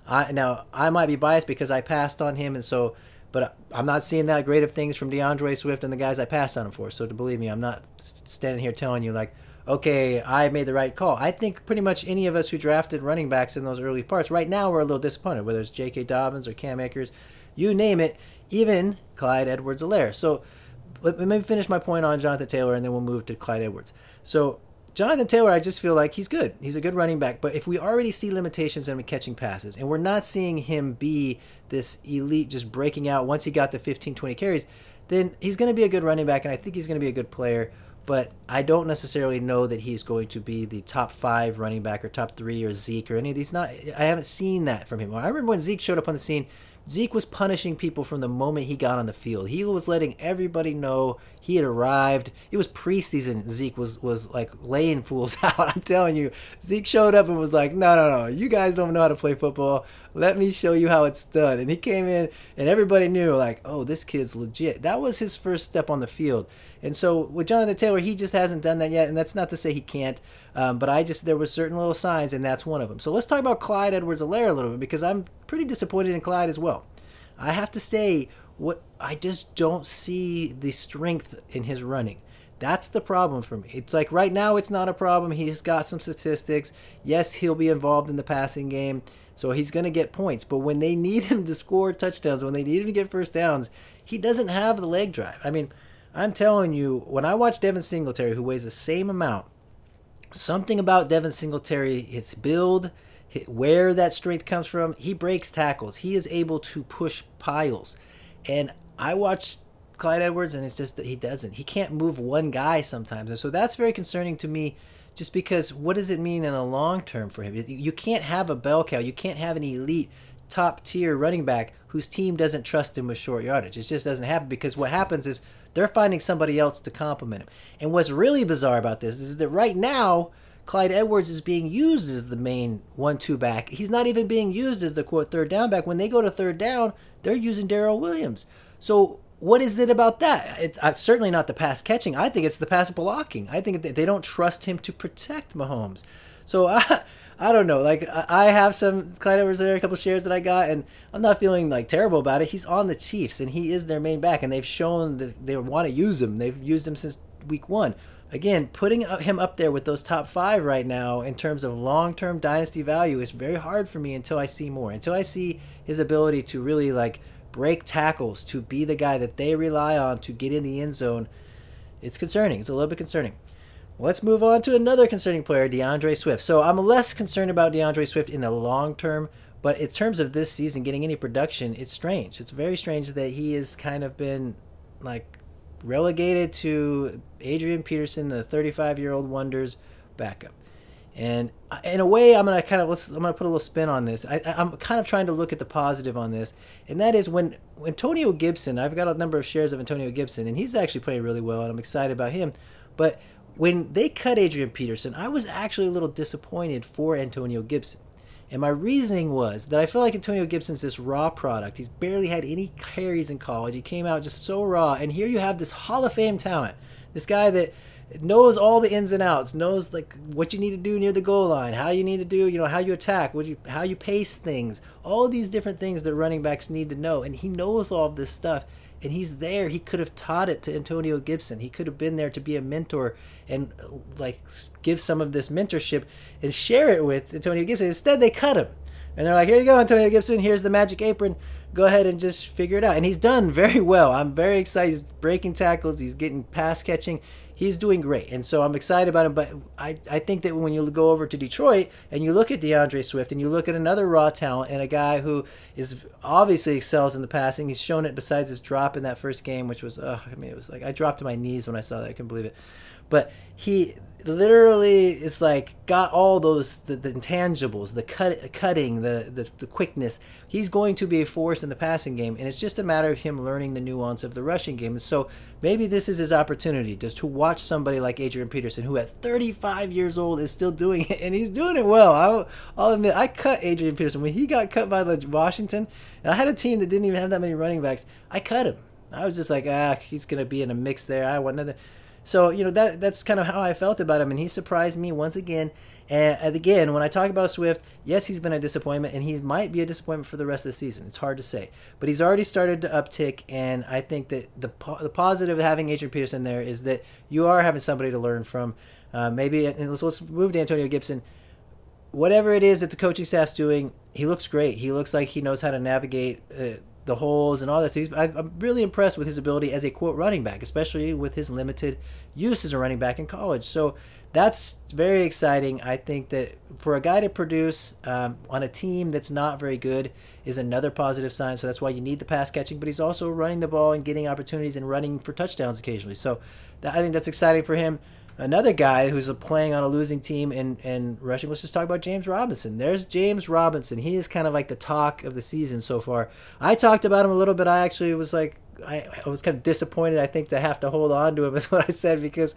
I, now I might be biased because I passed on him, and so but I'm not seeing that great of things from D'Andre Swift and the guys I passed on him for. So to believe me, I'm not standing here telling you like, okay, I made the right call. I think pretty much any of us who drafted running backs in those early parts, right now we're a little disappointed, whether it's J.K. Dobbins or Cam Akers, you name it, even Clyde Edwards-Helaire. So let me finish my point on Jonathan Taylor, and then we'll move to Clyde Edwards. So Jonathan Taylor, I just feel like he's good. He's a good running back. But if we already see limitations in catching passes, and we're not seeing him be this elite, just breaking out once he got the 15, 20 carries, then he's going to be a good running back, and I think he's going to be a good player. But I don't necessarily know that he's going to be the top five running back or top three or Zeke or any of these. Not, I haven't seen that from him. I remember when Zeke showed up on the scene, Zeke was punishing people from the moment he got on the field. He was letting everybody know he had arrived. It was preseason. Zeke was was like laying fools out. I'm telling you, Zeke showed up and was like, "No, no, no, you guys don't know how to play football. Let me show you how it's done." And he came in, and everybody knew like, "Oh, this kid's legit." That was his first step on the field. And so with Jonathan Taylor, he just hasn't done that yet, and that's not to say he can't. Um, but I just there were certain little signs, and that's one of them. So let's talk about Clyde Edwards-Helaire a little bit because I'm pretty disappointed in Clyde as well. I have to say, what I just don't see the strength in his running. That's the problem for me. It's like right now it's not a problem. He's got some statistics. Yes, he'll be involved in the passing game, so he's going to get points. But when they need him to score touchdowns, when they need him to get first downs, he doesn't have the leg drive. I mean, I'm telling you, when I watch Devin Singletary, who weighs the same amount, something about Devin Singletary, his build, where that strength comes from. He breaks tackles. He is able to push piles. And I watch Clyde Edwards, and it's just that he doesn't. He can't move one guy sometimes. And so that's very concerning to me just because what does it mean in the long term for him? You can't have a bell cow. You can't have an elite top tier running back whose team doesn't trust him with short yardage. It just doesn't happen because what happens is they're finding somebody else to complement him. And what's really bizarre about this is that right now, Clyde Edwards is being used as the main one-two back. He's not even being used as the quote third down back. When they go to third down, they're using Darrel Williams. So what is it about that? It's uh, certainly not the pass catching. I think it's the pass blocking. I think they don't trust him to protect Mahomes. So I, I don't know. Like I have some Clyde Edwards there, a couple shares that I got, and I'm not feeling like terrible about it. He's on the Chiefs, and he is their main back, and they've shown that they want to use him. They've used him since week one again, putting him up there with those top five right now in terms of long term dynasty value is very hard for me until I see more. Until I see his ability to really like break tackles, to be the guy that they rely on to get in the end zone, it's concerning. It's a little bit concerning. Let's move on to another concerning player, D'Andre Swift. So I'm less concerned about D'Andre Swift in the long term, but in terms of this season getting any production, it's strange. It's very strange that he has kind of been like relegated to Adrian Peterson, the 35 year old Wonders backup. And in a way, I'm gonna kind of let's, I'm gonna put a little spin on this. I, am kind of trying to look at the positive on this, and that is when Antonio Gibson. I've got a number of shares of Antonio Gibson, and he's actually playing really well, and I'm excited about him. But when they cut Adrian Peterson, I was actually a little disappointed for Antonio Gibson. And my reasoning was that I feel like Antonio Gibson's this raw product. He's barely had any carries in college. He came out just so raw. And here you have this Hall of Fame talent. This guy that knows all the ins and outs, knows like what you need to do near the goal line, how you need to do, you know, how you attack, what you how you pace things, all these different things that running backs need to know. And he knows all of this stuff and he's there. He could have taught it to Antonio Gibson. He could have been there to be a mentor and like give some of this mentorship and share it with Antonio Gibson. Instead, they cut him. And they're like, here you go, Antonio Gibson. Here's the magic apron. Go ahead and just figure it out. And he's done very well. I'm very excited. He's breaking tackles. He's getting pass catching he's doing great. And so I'm excited about him. But I, I think that when you go over to Detroit and you look at D'Andre Swift and you look at another raw talent and a guy who is obviously excels in the passing, he's shown it besides his drop in that first game, which was, uh, I mean, it was like I dropped to my knees when I saw that. I couldn't believe it. But he literally is like got all those the, the intangibles, the cut, cutting, the, the the quickness. He's going to be a force in the passing game, and it's just a matter of him learning the nuance of the rushing game. And so maybe this is his opportunity just to watch somebody like Adrian Peterson, who at 35 years old is still doing it, and he's doing it well. I'll, I'll admit, I cut Adrian Peterson when he got cut by Washington, and I had a team that didn't even have that many running backs. I cut him. I was just like, ah, he's gonna be in a mix there. I want another. So you know that that's kind of how I felt about him, and he surprised me once again. And again, when I talk about Swift, yes, he's been a disappointment, and he might be a disappointment for the rest of the season. It's hard to say, but he's already started to uptick, and I think that the the positive of having Adrian Peterson there is that you are having somebody to learn from. Uh, maybe and let's, let's move to Antonio Gibson. Whatever it is that the coaching staff's doing, he looks great. He looks like he knows how to navigate. Uh, the holes and all that. So I'm really impressed with his ability as a quote running back, especially with his limited use as a running back in college. So that's very exciting. I think that for a guy to produce um, on a team that's not very good is another positive sign. So that's why you need the pass catching, but he's also running the ball and getting opportunities and running for touchdowns occasionally. So that, I think that's exciting for him. Another guy who's playing on a losing team and and rushing. Let's just talk about James Robinson. There's James Robinson. He is kind of like the talk of the season so far. I talked about him a little bit. I actually was like, I, I was kind of disappointed. I think to have to hold on to him is what I said because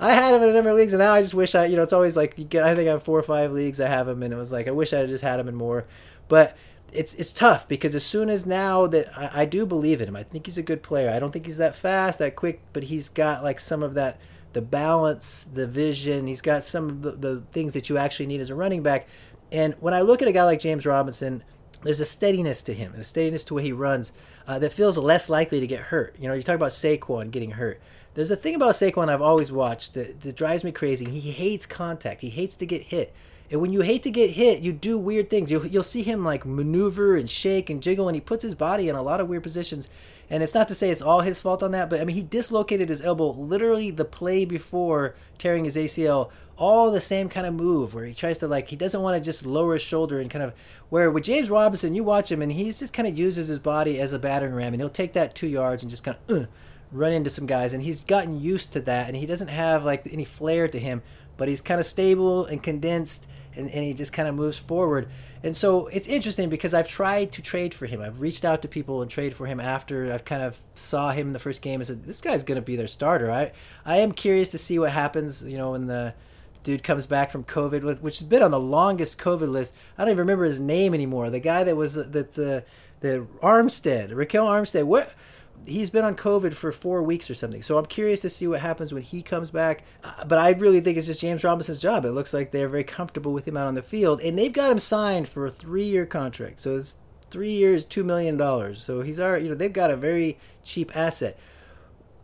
I had him in a number of leagues, and now I just wish I, you know, it's always like you get. I think I have four or five leagues. I have him, and it was like I wish I had just had him in more, but it's it's tough because as soon as now that I, I do believe in him, I think he's a good player. I don't think he's that fast, that quick, but he's got like some of that the balance, the vision. He's got some of the, the things that you actually need as a running back. And when I look at a guy like James Robinson, there's a steadiness to him and a steadiness to way he runs uh, that feels less likely to get hurt. You know, you talk about Saquon getting hurt. There's a thing about Saquon I've always watched that, that drives me crazy. He hates contact. He hates to get hit. And when you hate to get hit, you do weird things. You'll, you'll see him like maneuver and shake and jiggle, and he puts his body in a lot of weird positions. And it's not to say it's all his fault on that, but I mean, he dislocated his elbow literally the play before tearing his ACL, all the same kind of move where he tries to, like, he doesn't want to just lower his shoulder and kind of. Where with James Robinson, you watch him and he's just kind of uses his body as a battering ram, and he'll take that two yards and just kind of uh, run into some guys. And he's gotten used to that, and he doesn't have, like, any flair to him, but he's kind of stable and condensed and, and he just kind of moves forward. And so it's interesting because I've tried to trade for him. I've reached out to people and trade for him after I've kind of saw him in the first game and said, this guy's going to be their starter. I, I am curious to see what happens, you know, when the dude comes back from COVID, which has been on the longest COVID list. I don't even remember his name anymore. The guy that was that the the Armstead, Ryquell Armstead. What he's been on COVID for four weeks or something. So I'm curious to see what happens when he comes back. Uh, but I really think it's just James Robinson's job. It looks like they're very comfortable with him out on the field, and they've got him signed for a three-year contract. So it's three years, two million dollars. So he's already, you know, they've got a very cheap asset.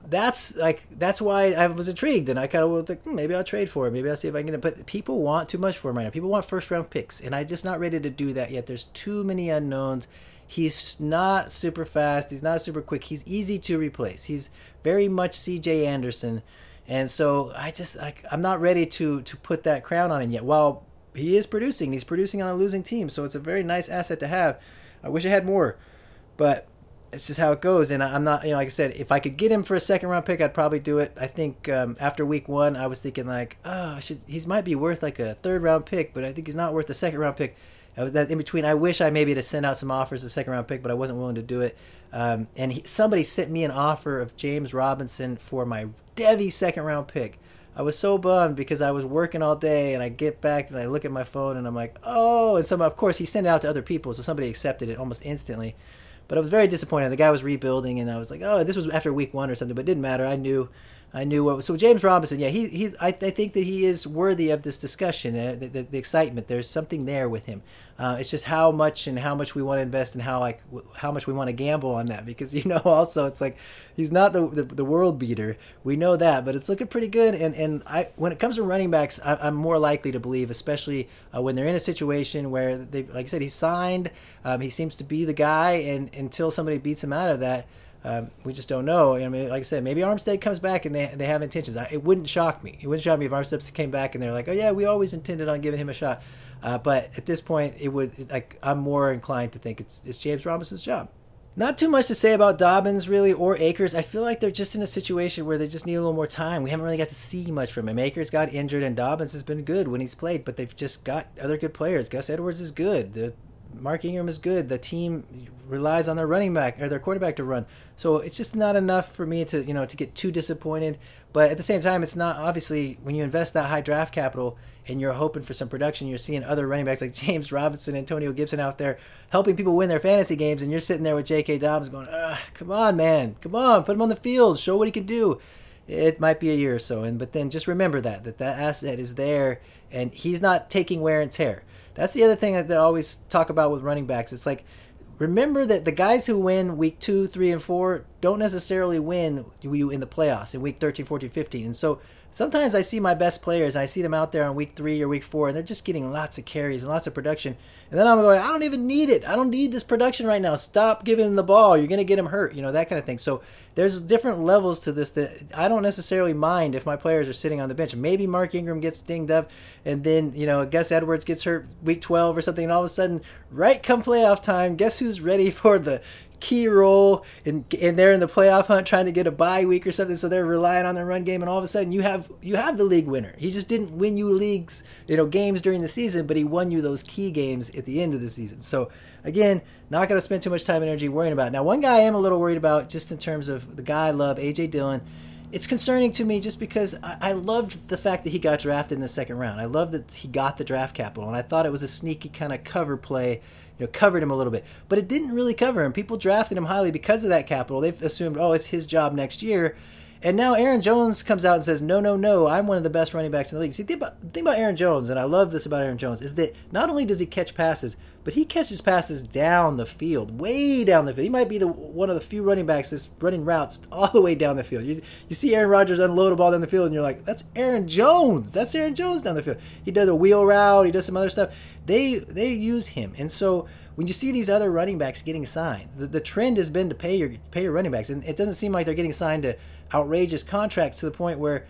That's like that's why I was intrigued, and I kind of was like, hmm, maybe I'll trade for him. Maybe I'll see if I can get it. But people want too much for him right now. People want first-round picks, and I'm just not ready to do that yet. There's too many unknowns He's not super fast. He's not super quick. He's easy to replace. He's very much CJ Anderson. And so I just like I'm not ready to to put that crown on him yet. While he is producing, he's producing on a losing team, so it's a very nice asset to have. I wish I had more, but it's just how it goes. And I'm not, you know, like I said, if I could get him for a second round pick, I'd probably do it. I think um, after week one, I was thinking like, oh, should, he's might be worth like a third round pick, but I think he's not worth a second round pick. I was that in between. I wish I maybe to send out some offers a second round pick, but I wasn't willing to do it. Um, and he, somebody sent me an offer of James Robinson for my devy second round pick. I was so bummed because I was working all day and I get back and I look at my phone and I'm like, oh, and some of course he sent it out to other people, so somebody accepted it almost instantly. But I was very disappointed. The guy was rebuilding and I was like, oh, this was after week one or something, but it didn't matter. I knew I knew what. So James Robinson, yeah, he he. I, I think that he is worthy of this discussion. Uh, the, the, the, excitement. There's something there with him. Uh, it's just how much and how much we want to invest and how like how much we want to gamble on that because you know also it's like he's not the, the, the world beater. We know that, but it's looking pretty good. And and I when it comes to running backs, I, am more likely to believe, especially uh, when they're in a situation where they like I said, he's signed. Um, he seems to be the guy, and until somebody beats him out of that um, we just don't know. I mean, like I said, maybe Armstead comes back and they they have intentions. I, it wouldn't shock me. It wouldn't shock me if Armstead came back and they're like, oh yeah, we always intended on giving him a shot. Uh, but at this point, it would like I'm more inclined to think it's it's James Robinson's job. Not too much to say about Dobbins really or Akers. I feel like they're just in a situation where they just need a little more time. We haven't really got to see much from him. Akers got injured and Dobbins has been good when he's played, but they've just got other good players. Gus Edwards is good. The Mark Ingram is good. The team relies on their running back or their quarterback to run. So it's just not enough for me to you know to get too disappointed. But at the same time, it's not obviously when you invest that high draft capital and you're hoping for some production, you're seeing other running backs like James Robinson, Antonio Gibson out there helping people win their fantasy games, and you're sitting there with J.K. Dobbins going, "Come on, man, come on, put him on the field, show what he can do." It might be a year or so, and but then just remember that that that asset is there, and he's not taking wear and tear. That's the other thing that, I always talk about with running backs. It's like remember that the guys who win week two, three, and four don't necessarily win you in the playoffs in week 13, 14, 15. And so sometimes I see my best players, I see them out there on week three or week four, and they're just getting lots of carries and lots of production. And then I'm going, I don't even need it. I don't need this production right now. Stop giving him the ball. You're going to get him hurt, you know, that kind of thing. So there's different levels to this that I don't necessarily mind if my players are sitting on the bench. Maybe Mark Ingram gets dinged up, and then, you know, Gus Edwards gets hurt week 12 or something, and all of a sudden, right come playoff time, guess who's ready for the key role and and they're in the playoff hunt trying to get a bye week or something so they're relying on their run game and all of a sudden you have you have the league winner he just didn't win you leagues you know games during the season but he won you those key games at the end of the season so again not going to spend too much time and energy worrying about it. now one guy i am a little worried about just in terms of the guy i love aj dillon it's concerning to me just because I, I loved the fact that he got drafted in the second round. I love that he got the draft capital, and I thought it was a sneaky kind of cover play you know, covered him a little bit. But it didn't really cover him. People drafted him highly because of that capital. They've assumed, oh, it's his job next year. And now Aaron Jones comes out and says, no, no, no, I'm one of the best running backs in the league. See, about, think about Aaron Jones, and I love this about Aaron Jones, is that not only does he catch passes, but he catches passes down the field, way down the field. He might be the one of the few running backs that's running routes all the way down the field. You, you see Aaron Rodgers unload a ball down the field, and you're like, that's Aaron Jones. That's Aaron Jones down the field. He does a wheel route. He does some other stuff. They they use him, and so when you see these other running backs getting signed, the, the trend has been to pay your pay your running backs, and it doesn't seem like they're getting signed to outrageous contracts to the point where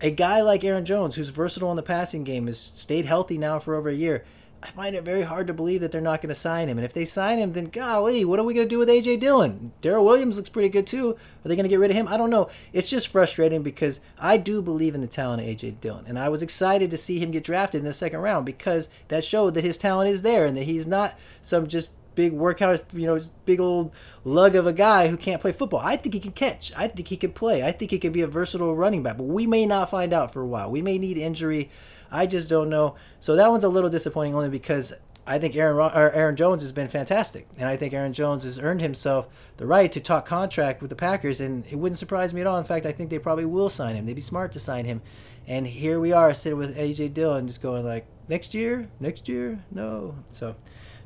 a guy like Aaron Jones, who's versatile in the passing game, has stayed healthy now for over a year. I find it very hard to believe that they're not going to sign him. And if they sign him, then golly, what are we going to do with AJ Dillon? Daryl Williams looks pretty good too. Are they going to get rid of him? I don't know. It's just frustrating because I do believe in the talent of AJ Dillon, and I was excited to see him get drafted in the second round because that showed that his talent is there and that he's not some just big workout, you know, big old lug of a guy who can't play football. I think he can catch. I think he can play. I think he can be a versatile running back. But we may not find out for a while. We may need injury. I just don't know. So that one's a little disappointing only because I think Aaron Aaron Jones has been fantastic, and I think Aaron Jones has earned himself the right to talk contract with the Packers, and it wouldn't surprise me at all. In fact, I think they probably will sign him. They'd be smart to sign him. And here we are sitting with AJ Dillon, just going like, next year, next year, no. So,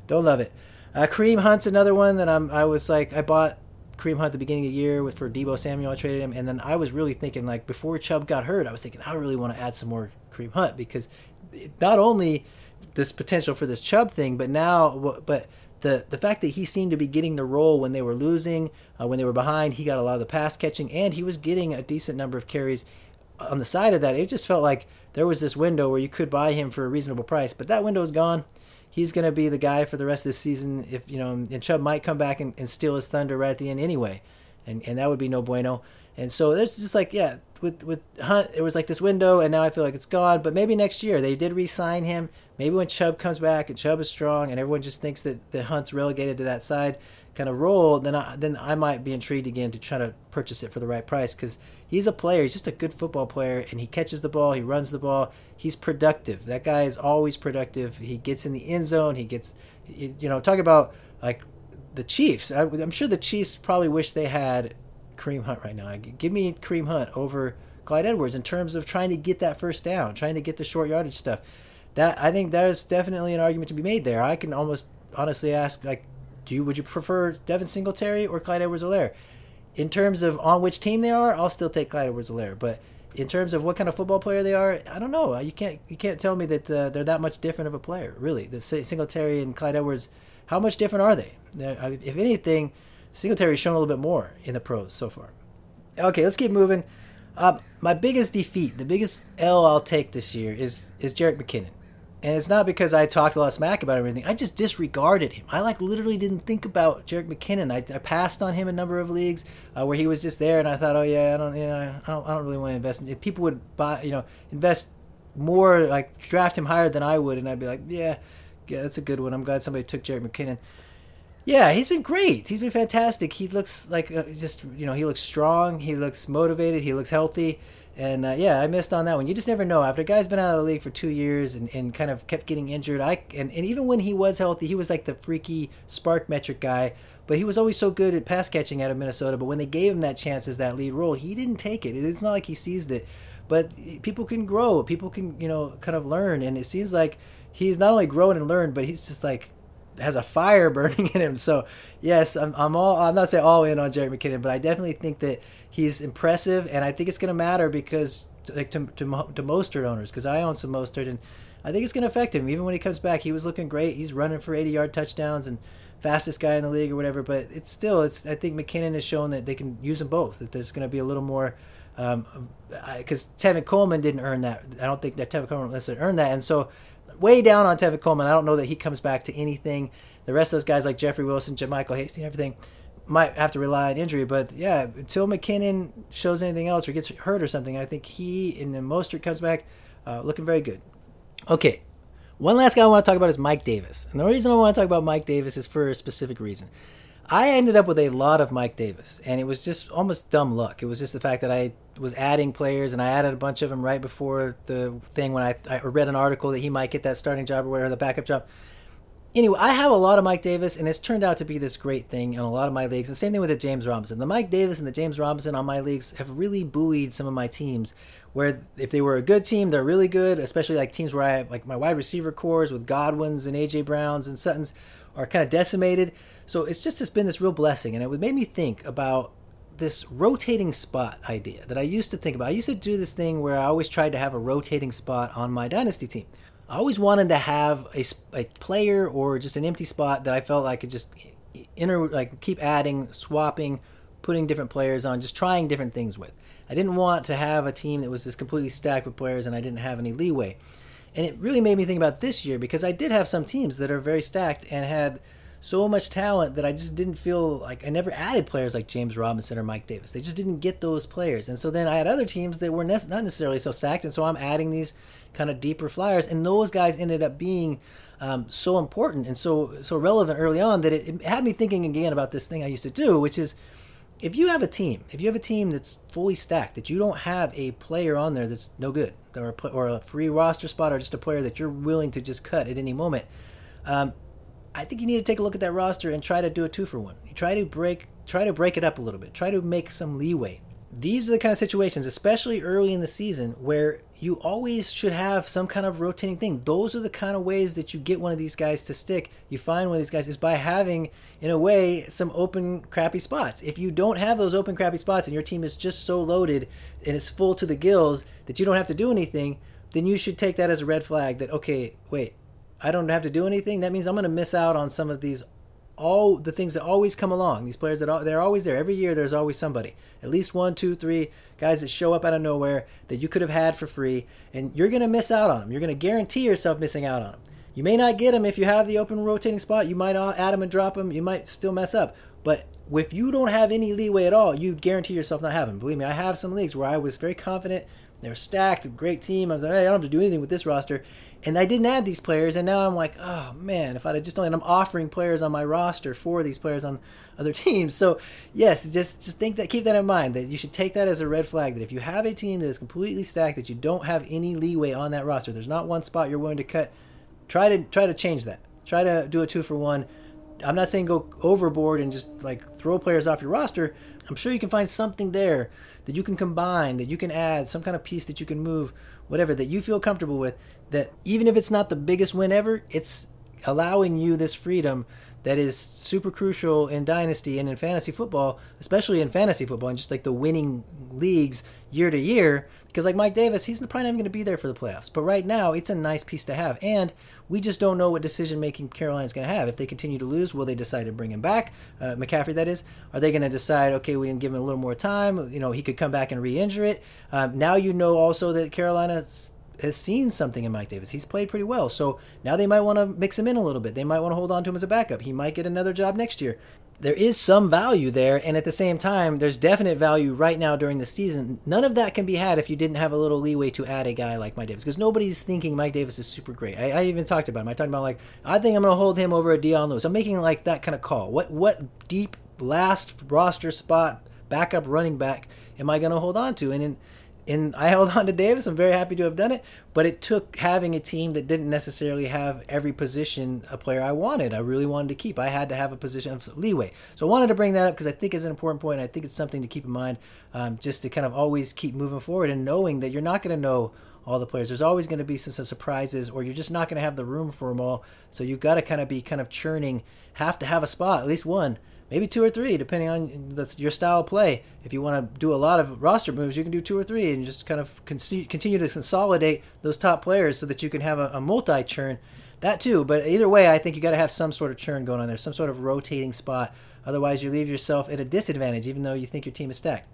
don't love it. Uh, Kareem Hunt's another one that I'm. I was like, I bought Kareem Hunt at the beginning of the year with for Deebo Samuel. I traded him, and then I was really thinking like before Chubb got hurt, I was thinking I really want to add some more Kareem Hunt because not only this potential for this Chubb thing, but now, but the the fact that he seemed to be getting the role when they were losing, uh, when they were behind, he got a lot of the pass catching, and he was getting a decent number of carries. On the side of that, it just felt like there was this window where you could buy him for a reasonable price, but that window is gone he's going to be the guy for the rest of the season. If you know, and Chubb might come back and, and steal his thunder right at the end anyway, and and that would be no bueno. And so there's just like yeah, with with Hunt, it was like this window, and now I feel like it's gone. But maybe next year they did re-sign him. Maybe when Chubb comes back and Chubb is strong, and everyone just thinks that the Hunt's relegated to that side kind of role, then I then I might be intrigued again to try to purchase it for the right price because he's a player. He's just a good football player, and he catches the ball, he runs the ball, he's productive. That guy is always productive. He gets in the end zone. He gets, you know, talk about like the Chiefs. I, am sure the Chiefs probably wish they had Kareem Hunt right now. Give me Kareem Hunt over Clyde Edwards in terms of trying to get that first down, trying to get the short yardage stuff. That I think that is definitely an argument to be made there. I can almost honestly ask like do you would you prefer Devin Singletary or Clyde Edwards-Helaire? In terms of on which team they are, I'll still take Clyde Edwards-Helaire. But in terms of what kind of football player they are, I don't know. You can't you can't tell me that uh, they're that much different of a player. Really, the Singletary and Clyde Edwards, how much different are they? If anything, Singletary's shown a little bit more in the pros so far. Okay, let's keep moving. Um, my biggest defeat, the biggest L I'll take this year is is Jerick McKinnon. And it's not because I talked a lot of smack about everything. I just disregarded him. I like literally didn't think about Jerick McKinnon. I, I passed on him a number of leagues uh, where he was just there, and I thought, oh yeah, I don't, you know, I don't, I don't really want to invest. In, people would buy, you know, invest more, like draft him higher than I would, and I'd be like, yeah, yeah, that's a good one. I'm glad somebody took Jerick McKinnon. Yeah, he's been great. He's been fantastic. He looks like uh, just, you know, he looks strong. He looks motivated. He looks healthy. And uh, yeah, I missed on that one. You just never know. After a guy's been out of the league for two years and, and kind of kept getting injured, I and, and even when he was healthy, he was like the freaky SPARQ metric guy. But he was always so good at pass catching out of Minnesota. But when they gave him that chance as that lead role, he didn't take it. It's not like he seized it. But people can grow. People can you know kind of learn. And it seems like he's not only grown and learned, but he's just like has a fire burning in him. So yes, I'm, I'm all I'm not saying all in on Jerry McKinnon, but I definitely think that he's impressive, and I think it's going to matter because like to to, to Mostert owners because I own some Mostert, and I think it's going to affect him. Even when he comes back, he was looking great. He's running for 80 yard touchdowns and fastest guy in the league or whatever. But it's still, it's I think McKinnon has shown that they can use them both. That there's going to be a little more because um, Tevin Coleman didn't earn that. I don't think that Tevin Coleman necessarily earned that, and so way down on Tevin Coleman. I don't know that he comes back to anything. The rest of those guys like Jeffrey Wilson, JaMycal Hasty, and everything might have to rely on injury. But yeah, until McKinnon shows anything else or gets hurt or something, I think he and then Mostert comes back uh, looking very good. Okay, one last guy I want to talk about is Mike Davis. And the reason I want to talk about Mike Davis is for a specific reason. I ended up with a lot of Mike Davis, and it was just almost dumb luck. It was just the fact that I was adding players, and I added a bunch of them right before the thing when I, I read an article that he might get that starting job or whatever, the backup job anyway, I have a lot of Mike Davis, and it's turned out to be this great thing in a lot of my leagues. And same thing with the James Robinson. The Mike Davis and the James Robinson on my leagues have really buoyed some of my teams. Where if they were a good team, they're really good. Especially like teams where I have like my wide receiver cores with Godwins and AJ Browns and Suttons are kind of decimated. So it's just it's been this real blessing, and it made me think about this rotating spot idea that I used to think about. I used to do this thing where I always tried to have a rotating spot on my dynasty team. I always wanted to have a, a player or just an empty spot that I felt I could just inter like keep adding, swapping, putting different players on, just trying different things with. I didn't want to have a team that was just completely stacked with players and I didn't have any leeway. And it really made me think about this year because I did have some teams that are very stacked and had so much talent that I just didn't feel like I never added players like James Robinson or Mike Davis. They just didn't get those players. And so then I had other teams that were ne- not necessarily so stacked. And so I'm adding these kind of deeper flyers, and those guys ended up being um, so important and so so relevant early on that it, it, had me thinking again about this thing I used to do, which is if you have a team, if you have a team that's fully stacked, that you don't have a player on there that's no good, or a, or a free roster spot, or just a player that you're willing to just cut at any moment, um, I think you need to take a look at that roster and try to do a two for one. You try to break try to break it up a little bit. Try to make some leeway. These are the kind of situations, especially early in the season, where you always should have some kind of rotating thing. Those are the kind of ways that you get one of these guys to stick. You find one of these guys is by having, in a way, some open crappy spots. If you don't have those open crappy spots and your team is just so loaded and it's full to the gills that you don't have to do anything, then you should take that as a red flag that okay, wait, I don't have to do anything. That means I'm going to miss out on some of these all the things that always come along. These players that are, they're always there every year. There's always somebody, at least one, two, three guys that show up out of nowhere that you could have had for free, and you're gonna miss out on them. You're gonna guarantee yourself missing out on them. You may not get them if you have the open rotating spot. You might add them and drop them. You might still mess up, but if you don't have any leeway at all, you guarantee yourself not having. Believe me, I have some leagues where I was very confident. They're stacked, great team. I was like, hey, I don't have to do anything with this roster and I didn't add these players, and now I'm like, oh man, if I'd just done, I'm offering players on my roster for these players on other teams. So yes, just just think that, keep that in mind that you should take that as a red flag. That if you have a team that is completely stacked, that you don't have any leeway on that roster, there's not one spot you're willing to cut. Try to try to change that. Try to do a two for one. I'm not saying go overboard and just like throw players off your roster. I'm sure you can find something there that you can combine, that you can add, some kind of piece that you can move, whatever that you feel comfortable with that even if it's not the biggest win ever, it's allowing you this freedom that is super crucial in dynasty and in fantasy football, especially in fantasy football and just like the winning leagues year to year. Because like Mike Davis, he's probably not even going to be there for the playoffs. But right now, it's a nice piece to have, and we just don't know what decision making Carolina's going to have. If they continue to lose, will they decide to bring him back, uh, McCaffrey? That is. Are they going to decide? Okay, we can give him a little more time. You know, he could come back and re-injure it. Um, now you know also that Carolina has seen something in Mike Davis. He's played pretty well. So now they might want to mix him in a little bit. They might want to hold on to him as a backup. He might get another job next year. There is some value there, and at the same time, there's definite value right now during the season. None of that can be had if you didn't have a little leeway to add a guy like Mike Davis, because nobody's thinking Mike Davis is super great. I, I even talked about him. I talked about like I think I'm going to hold him over a Dion Lewis. I'm making like that kind of call. What what deep last roster spot backup running back am I going to hold on to? And in and I held on to Davis. I'm very happy to have done it, but it took having a team that didn't necessarily have every position a player I wanted. I really wanted to keep. I had to have a position of leeway. So I wanted to bring that up because I think it's an important point. I think it's something to keep in mind, um, just to kind of always keep moving forward and knowing that you're not going to know all the players. There's always going to be some, some surprises, or you're just not going to have the room for them all. So you've got to kind of be kind of churning, have to have a spot, at least one maybe two or three, depending on your style of play. If you want to do a lot of roster moves, you can do two or three and just kind of con- continue to consolidate those top players so that you can have a, a multi churn. That too, but either way, I think you got to have some sort of churn going on there, some sort of rotating spot. Otherwise, you leave yourself at a disadvantage, even though you think your team is stacked.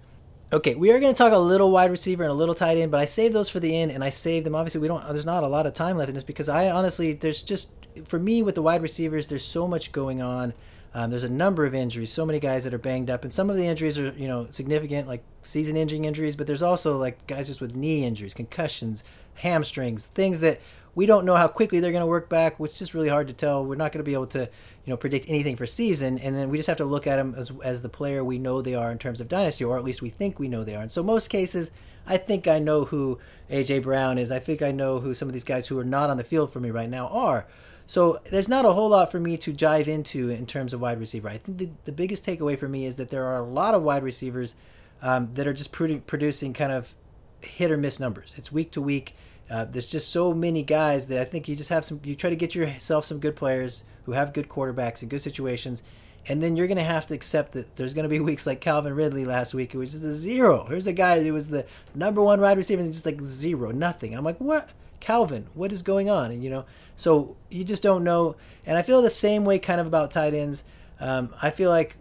Okay, we are going to talk a little wide receiver and a little tight end, but I saved those for the end, and I saved them. Obviously, we don't. There's not a lot of time left in this because I honestly, there's just for me with the wide receivers, there's so much going on Um, there's a number of injuries, so many guys that are banged up, and some of the injuries are you know significant, like season-ending injuries. But there's also like guys just with knee injuries, concussions, hamstrings, things that we don't know how quickly they're going to work back, which is just really hard to tell. We're not going to be able to, you know, predict anything for season, and then we just have to look at them as, as the player we know they are in terms of dynasty, or at least we think we know they are. And so most cases, I think I know who AJ Brown is. I think I know who some of these guys who are not on the field for me right now are. So there's not a whole lot for me to dive into in terms of wide receiver. I think the, the biggest takeaway for me is that there are a lot of wide receivers um, that are just produ- producing kind of hit or miss numbers. It's week to week. Uh, there's just so many guys that I think you just have some. You try to get yourself some good players who have good quarterbacks and good situations, and then you're going to have to accept that there's going to be weeks like Calvin Ridley last week, who was just a zero. Here's a guy who was the number one wide receiver, and just like zero, nothing. I'm like, what? Calvin, what is going on? And you know, so you just don't know. And I feel the same way kind of about tight ends. Um, I feel like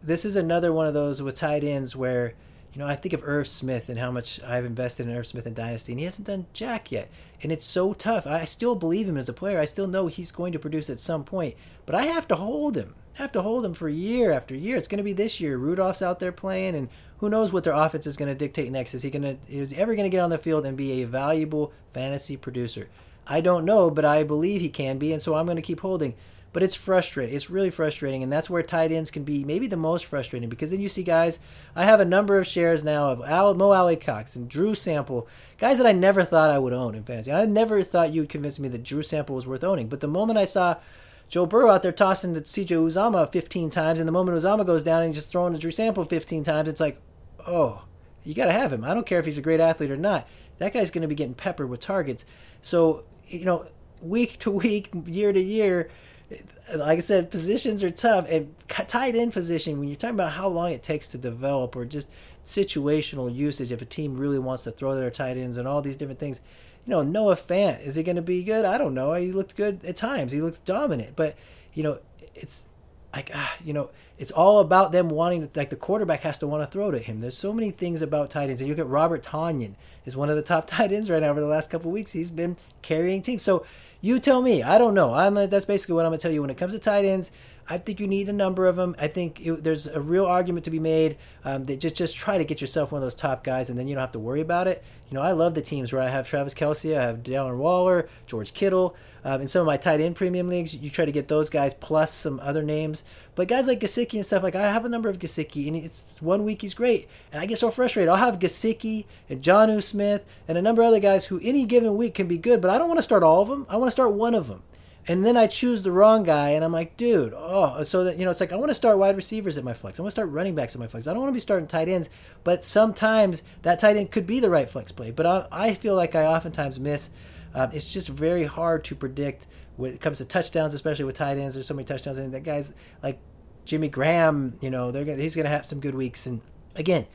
this is another one of those with tight ends where you know, I think of Irv Smith and how much I've invested in Irv Smith and Dynasty, and he hasn't done jack yet. And it's so tough. I still believe him as a player. I still know he's going to produce at some point, but I have to hold him. I have to hold him for year after year. It's going to be this year. Rudolph's out there playing, and who knows what their offense is going to dictate next? Is he going to is he ever going to get on the field and be a valuable fantasy producer? I don't know, but I believe he can be, and so I'm going to keep holding but it's frustrating. It's really frustrating, and that's where tight ends can be maybe the most frustrating because then you see guys. I have a number of shares now of Al, Mo Alie-Cox and Drew Sample, guys that I never thought I would own in fantasy. I never thought you'd convince me that Drew Sample was worth owning, but the moment I saw Joe Burrow out there tossing to CJ Uzomah 15 times, and the moment Uzomah goes down and he's just throwing to Drew Sample 15 times, it's like, oh, you got to have him. I don't care if he's a great athlete or not. That guy's going to be getting peppered with targets. So, you know, week to week, year to year, like I said, positions are tough. And tight end position, when you're talking about how long it takes to develop or just situational usage, if a team really wants to throw their tight ends and all these different things, you know, Noah Fant, is he going to be good? I don't know. He looked good at times. He looked dominant. But, you know, it's like, ah, you know, it's all about them wanting to, like, the quarterback has to want to throw to him. There's so many things about tight ends. And you at Robert Tonyan is one of the top tight ends right now over the last couple weeks. He's been carrying teams. So, you tell me. I don't know. I'm a, that's basically what I'm gonna tell you. When it comes to tight ends, I think you need a number of them. I think it, there's a real argument to be made um, that just just try to get yourself one of those top guys, and then you don't have to worry about it. You know, I love the teams where I have Travis Kelce, I have Darren Waller, George Kittle. Um, in some of my tight end premium leagues, you try to get those guys plus some other names. But guys like Gesicki and stuff, like I have a number of Gesicki, and it's one week he's great, and I get so frustrated. I'll have Gesicki and Jonnu Smith and a number of other guys who any given week can be good, but I don't want to start all of them. I want to start one of them and then I choose the wrong guy, and I'm like, dude, oh, so that you know, it's like I want to start wide receivers at my flex. I want to start running backs at my flex. I don't want to be starting tight ends, but sometimes that tight end could be the right flex play. But I, I feel like I oftentimes miss. Um, it's just very hard to predict when it comes to touchdowns, especially with tight ends. There's so many touchdowns, and that guys like Jimmy Graham, you know, they're he's going to have some good weeks. And again,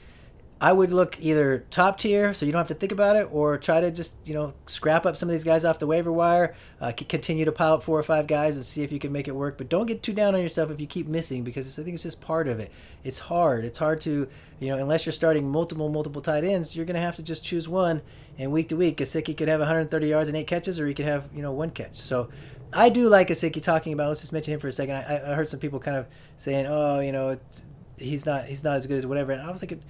I would look either top tier, so you don't have to think about it, or try to just you know scrap up some of these guys off the waiver wire. Uh, continue to pile up four or five guys and see if you can make it work. But don't get too down on yourself if you keep missing, because I think it's just part of it. It's hard. It's hard to you know unless you're starting multiple multiple tight ends, you're gonna have to just choose one. And week to week, Gesicki could have 130 yards and eight catches, or he could have you know one catch. So I do like Gesicki talking about. Let's just mention him for a second. I, I heard some people kind of saying, oh, you know, he's not he's not as good as whatever, and I was thinking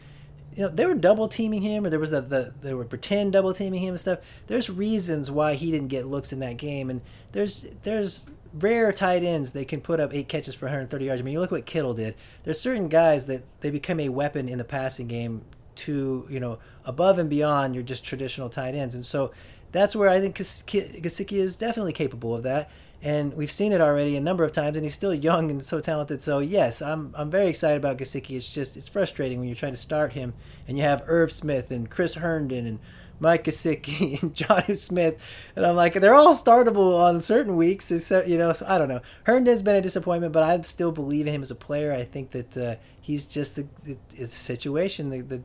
you know, they were double teaming him, or there was the, the they were pretend double teaming him and stuff. There's reasons why he didn't get looks in that game, and there's there's rare tight ends they can put up eight catches for 130 yards. I mean, you look what Kittle did. There's certain guys that they become a weapon in the passing game to you know above and beyond your just traditional tight ends, and so that's where I think Gesicki is definitely capable of that and we've seen it already a number of times, and he's still young and so talented. So yes, I'm I'm very excited about Gesicki. It's just it's frustrating when you're trying to start him, and you have Irv Smith and Chris Herndon and Mike Gesicki and Jonnu Smith, and I'm like they're all startable on certain weeks. Except you know, so I don't know. Herndon's been a disappointment, but I still believe in him as a player. I think that uh, he's just the, the, the situation the, the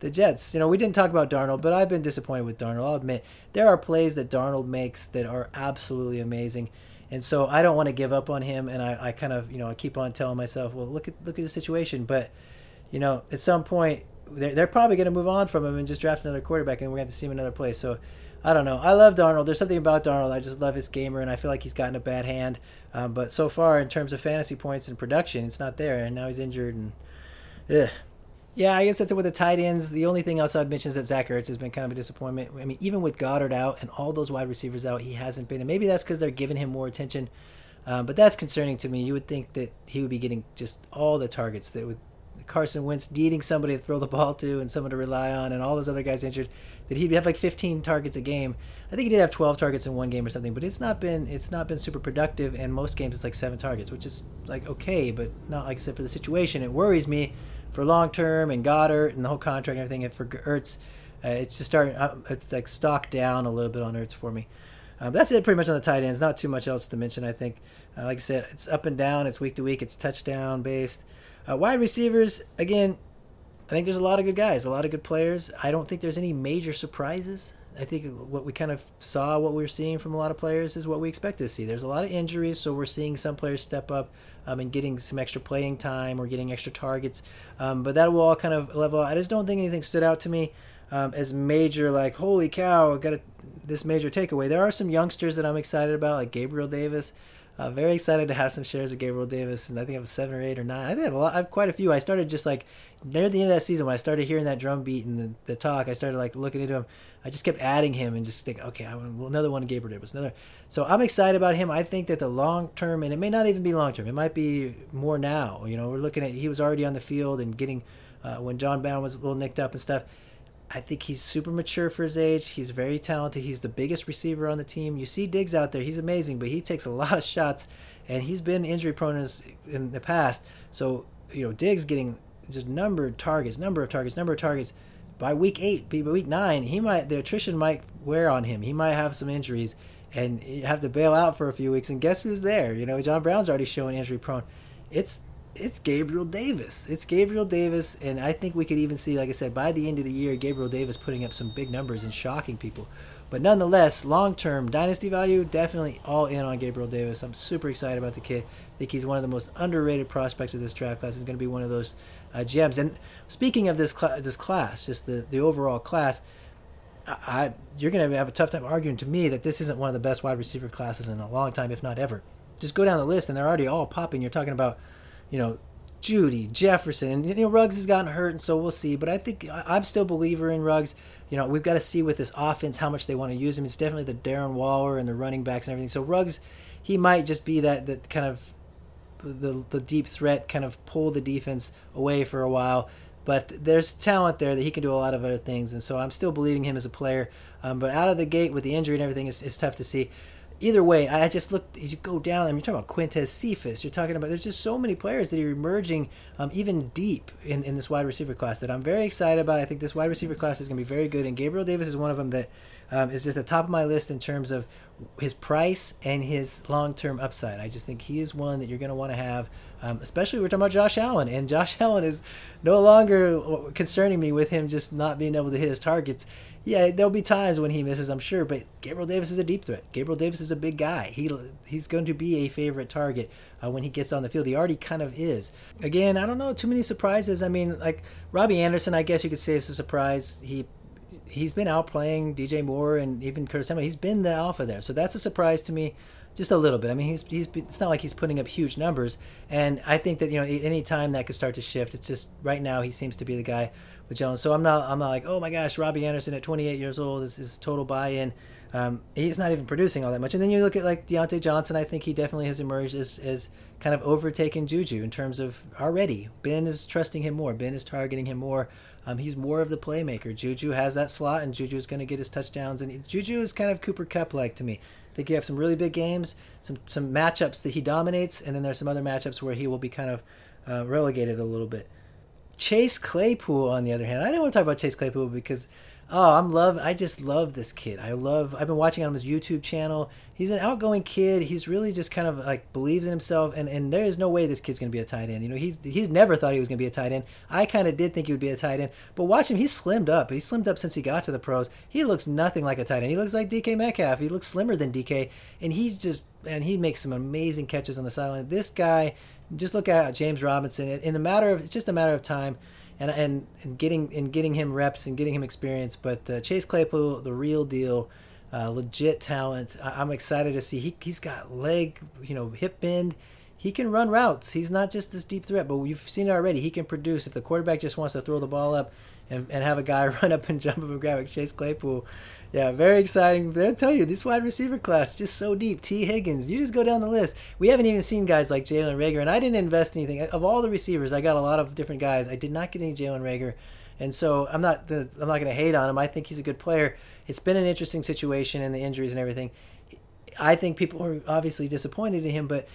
the Jets. You know, we didn't talk about Darnold, but I've been disappointed with Darnold. I'll admit there are plays that Darnold makes that are absolutely amazing. And so I don't want to give up on him, and I, I kind of you know I keep on telling myself, well, look at look at the situation, but you know at some point they're, they're probably going to move on from him and just draft another quarterback, and we're going to see him another place. So I don't know. I love Darnold. There's something about Darnold. I just love his gamer, and I feel like he's gotten a bad hand. Um, but so far, in terms of fantasy points and production, it's not there. And now he's injured, and ugh. Yeah, I guess that's it with the tight ends. The only thing else I'd mention is that Zach Ertz has been kind of a disappointment. I mean, even with Goedert out and all those wide receivers out, he hasn't been. And maybe that's because they're giving him more attention. Um, but that's concerning to me. You would think that he would be getting just all the targets that with Carson Wentz needing somebody to throw the ball to and someone to rely on, and all those other guys injured, that he'd have like 15 targets a game. I think he did have 12 targets in one game or something, but it's not been it's not been super productive. And most games it's like seven targets, which is like okay, but not like I said for the situation. It worries me for long term and Goedert and the whole contract and everything. And for Ertz, uh, it's just starting. Uh, it's like stock down a little bit on Ertz for me. Um, that's it pretty much on the tight ends. Not too much else to mention. I think, uh, like I said, it's up and down. It's week to week. It's touchdown based. Uh, wide receivers, again, I think there's a lot of good guys, a lot of good players. I don't think there's any major surprises. I think what we kind of saw, what we are seeing from a lot of players, is what we expect to see. There's a lot of injuries, so we're seeing some players step up um, and getting some extra playing time or getting extra targets. Um, but that will all kind of level. I just don't think anything stood out to me um, as major, like, holy cow, I got a, this major takeaway. There are some youngsters that I'm excited about, like Gabriel Davis. Uh, very excited to have some shares of Gabriel Davis, and I think I have seven or eight or nine. I think I have lot. I have quite a few. I started just like near the end of that season when I started hearing that drum beat and the, the talk. I started like looking into him. I just kept adding him and just thinking, okay, I want another one Gabriel Davis, another. So I'm excited about him. I think that the long term, and it may not even be long term. It might be more now. You know, we're looking at he was already on the field and getting uh, when John Brown was a little nicked up and stuff. I think he's super mature for his age. He's very talented. He's the biggest receiver on the team. You see Diggs out there; he's amazing, but he takes a lot of shots, and he's been injury prone in the past. So you know, Diggs getting just numbered targets, number of targets, number of targets. By week eight, by week nine, he might the attrition might wear on him. He might have some injuries and have to bail out for a few weeks. And guess who's there? You know, John Brown's already showing injury prone. It's it's Gabriel Davis. It's Gabriel Davis, and I think we could even see, like I said, by the end of the year, Gabriel Davis putting up some big numbers and shocking people. But nonetheless, long term dynasty value, definitely all in on Gabriel Davis. I'm super excited about the kid. I think he's one of the most underrated prospects of this draft class. He's going to be one of those uh, gems. And speaking of this cl- this class, just the the overall class. I, you're going to have a tough time arguing to me that this isn't one of the best wide receiver classes in a long time, if not ever. Just go down the list, and they're already all popping. You're talking about you know, Judy Jefferson, and you know Ruggs has gotten hurt, and so we'll see. But I think I'm still a believer in Ruggs. You know, we've got to see with this offense how much they want to use him. It's definitely the Darren Waller and the running backs and everything. So Ruggs, he might just be that that kind of the the deep threat, kind of pull the defense away for a while. But there's talent there that he can do a lot of other things, and so I'm still believing him as a player. Um, but out of the gate with the injury and everything, it's, it's tough to see either way, I just looked. As you go down. I mean, you're talking about Quintez Cephus. You're talking about. There's just so many players that are emerging, um, even deep in, in this wide receiver class that I'm very excited about. I think this wide receiver class is going to be very good, and Gabriel Davis is one of them that um, is just the top of my list in terms of his price and his long term upside. I just think he is one that you're going to want to have. Um, especially we're talking about Josh Allen, and Josh Allen is no longer concerning me with him just not being able to hit his targets yeah, there'll be times when he misses, I'm sure, but Gabriel Davis is a deep threat. Gabriel Davis is a big guy. He he's going to be a favorite target uh, when he gets on the field. He already kind of is. Again, I don't know too many surprises. I mean, like Robbie Anderson, I guess you could say is a surprise. He he's been outplaying DJ Moore and even Curtis Samuel. He's been the alpha there, so that's a surprise to me just a little bit. I mean, he's he's it's not like he's putting up huge numbers, and I think that you know any time that could start to shift. It's just right now he seems to be the guy with Jones. So I'm not I'm not like oh my gosh, Robbie Anderson at 28 years old is, is total buy-in. Um, he's not even producing all that much. And then you look at like Diontae Johnson. I think he definitely has emerged as as kind of overtaken Juju in terms of already. Ben is trusting him more. Ben is targeting him more. Um, he's more of the playmaker. Juju has that slot, and Juju is going to get his touchdowns. And Juju is kind of Cooper Kupp like to me. I think you have some really big games, some some matchups that he dominates, and then there's some other matchups where he will be kind of uh, relegated a little bit. Chase Claypool, on the other hand, I don't want to talk about Chase Claypool because oh, I'm love. I just love this kid. I love. I've been watching on his YouTube channel. He's an outgoing kid. He's really just kind of like believes in himself, and, and there is no way this kid's gonna be a tight end. You know, he's he's never thought he was gonna be a tight end. I kind of did think he would be a tight end, but watch him. He's slimmed up. He's slimmed up since he got to the pros. He looks nothing like a tight end. He looks like DK Metcalf. He looks slimmer than DK, and he's just and he makes some amazing catches on the sideline. This guy, just look at James Robinson. In the matter of it's just a matter of time and and, and getting and getting him reps and getting him experience. But uh, Chase Claypool, the real deal. uh, legit talent. I- am excited to see he he's got leg, you know, hip bend. He can run routes. He's not just this deep threat, but you've seen it already. He can produce. If the quarterback just wants to throw the ball up and, and have a guy run up and jump up and grab it, Chase Claypool. Yeah, very exciting. They'll tell you this wide receiver class just so deep. Tee Higgins, you just go down the list. We haven't even seen guys like Jalen Reagor, and I didn't invest anything of all the receivers. I got a lot of different guys. I did not get any Jalen Reagor, and so I'm not I'm not going to hate on him. I think he's a good player. It's been an interesting situation and the injuries and everything. I think people are obviously disappointed in him, but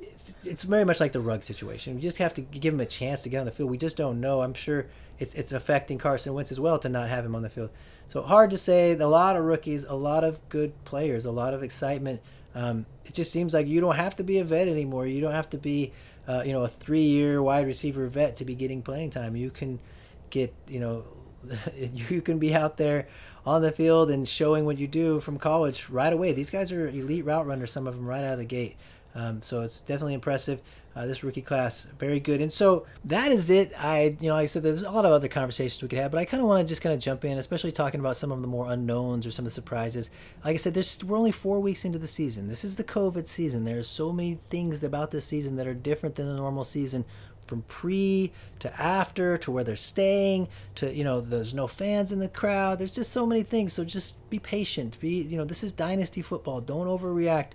it's, it's very much like the rug situation. We just have to give him a chance to get on the field. We just don't know. I'm sure it's it's affecting Carson Wentz as well to not have him on the field. So hard to say. A lot of rookies, a lot of good players, a lot of excitement. Um, it just seems like you don't have to be a vet anymore. You don't have to be, uh, you know, a three-year wide receiver vet to be getting playing time. You can get, you know, you can be out there on the field and showing what you do from college right away. These guys are elite route runners. Some of them right out of the gate. Um, so it's definitely impressive. Uh, this rookie class, very good. And so that is it. I, you know, like I said, there's a lot of other conversations we could have, but I kind of want to just kind of jump in, especially talking about some of the more unknowns or some of the surprises. Like I said, there's we're only four weeks into the season. This is the COVID season. There's so many things about this season that are different than the normal season from pre to after to where they're staying to you know there's no fans in the crowd there's just so many things so just be patient be you know this is dynasty football don't overreact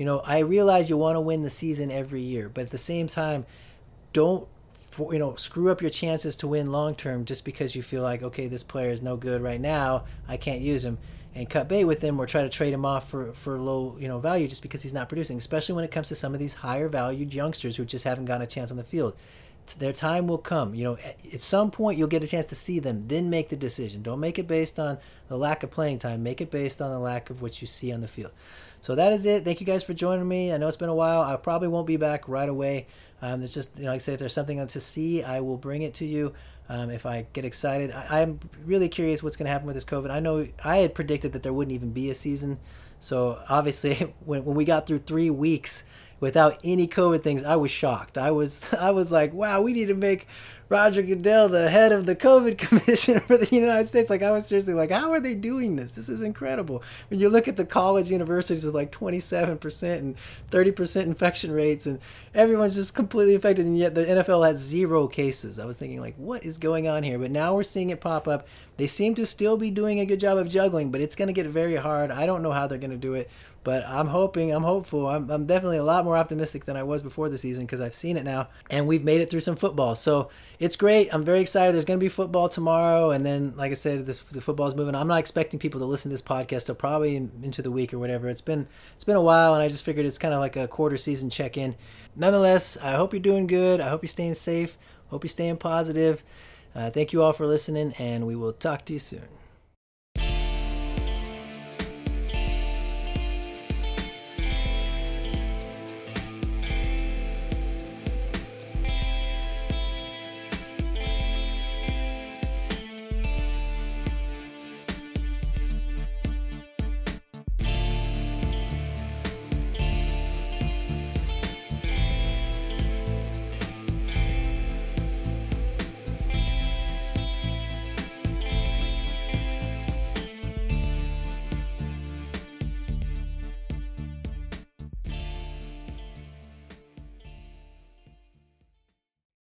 you know, I realize you want to win the season every year, but at the same time, don't you know screw up your chances to win long term just because you feel like okay, this player is no good right now, I can't use him. And cut bait with him or try to trade him off for, for low you know value just because he's not producing especially when it comes to some of these higher valued youngsters who just haven't gotten a chance on the field. Their time will come you know at some point you'll get a chance to see them then make the decision. Don't make it based on the lack of playing time make it based on the lack of what you see on the field so that is it. Thank you guys for joining me. I know it's been a while. I probably won't be back right away. Um, there's just, you know, like I said, if there's something to see, I will bring it to you. Um, if I get excited, I, am really curious what's going to happen with this COVID. I know I had predicted that there wouldn't even be a season. So obviously, when, when we got through three weeks without any COVID things, I was shocked. I was I was like, wow, we need to make Roger Goodell the head of the COVID commission for the United States. Like I was seriously like, how are they doing this? This is incredible. When you look at the college universities with like 27% and 30% infection rates and everyone's just completely affected and yet the NFL had zero cases. I was thinking like, what is going on here? But now we're seeing it pop up. They seem to still be doing a good job of juggling, but it's going to get very hard. I don't know how they're going to do it. But I'm hoping, I'm hopeful. I'm, I'm definitely a lot more optimistic than I was before the season because I've seen it now and we've made it through some football. So it's great. I'm very excited. There's going to be football tomorrow. And then, like I said, this, the football's moving. I'm not expecting people to listen to this podcast till probably in, into the week or whatever. It's been, it's been a while and I just figured it's kind of like a quarter season check in. Nonetheless, I hope you're doing good. I hope you're staying safe. Hope you're staying positive. Uh, thank you all for listening and we will talk to you soon.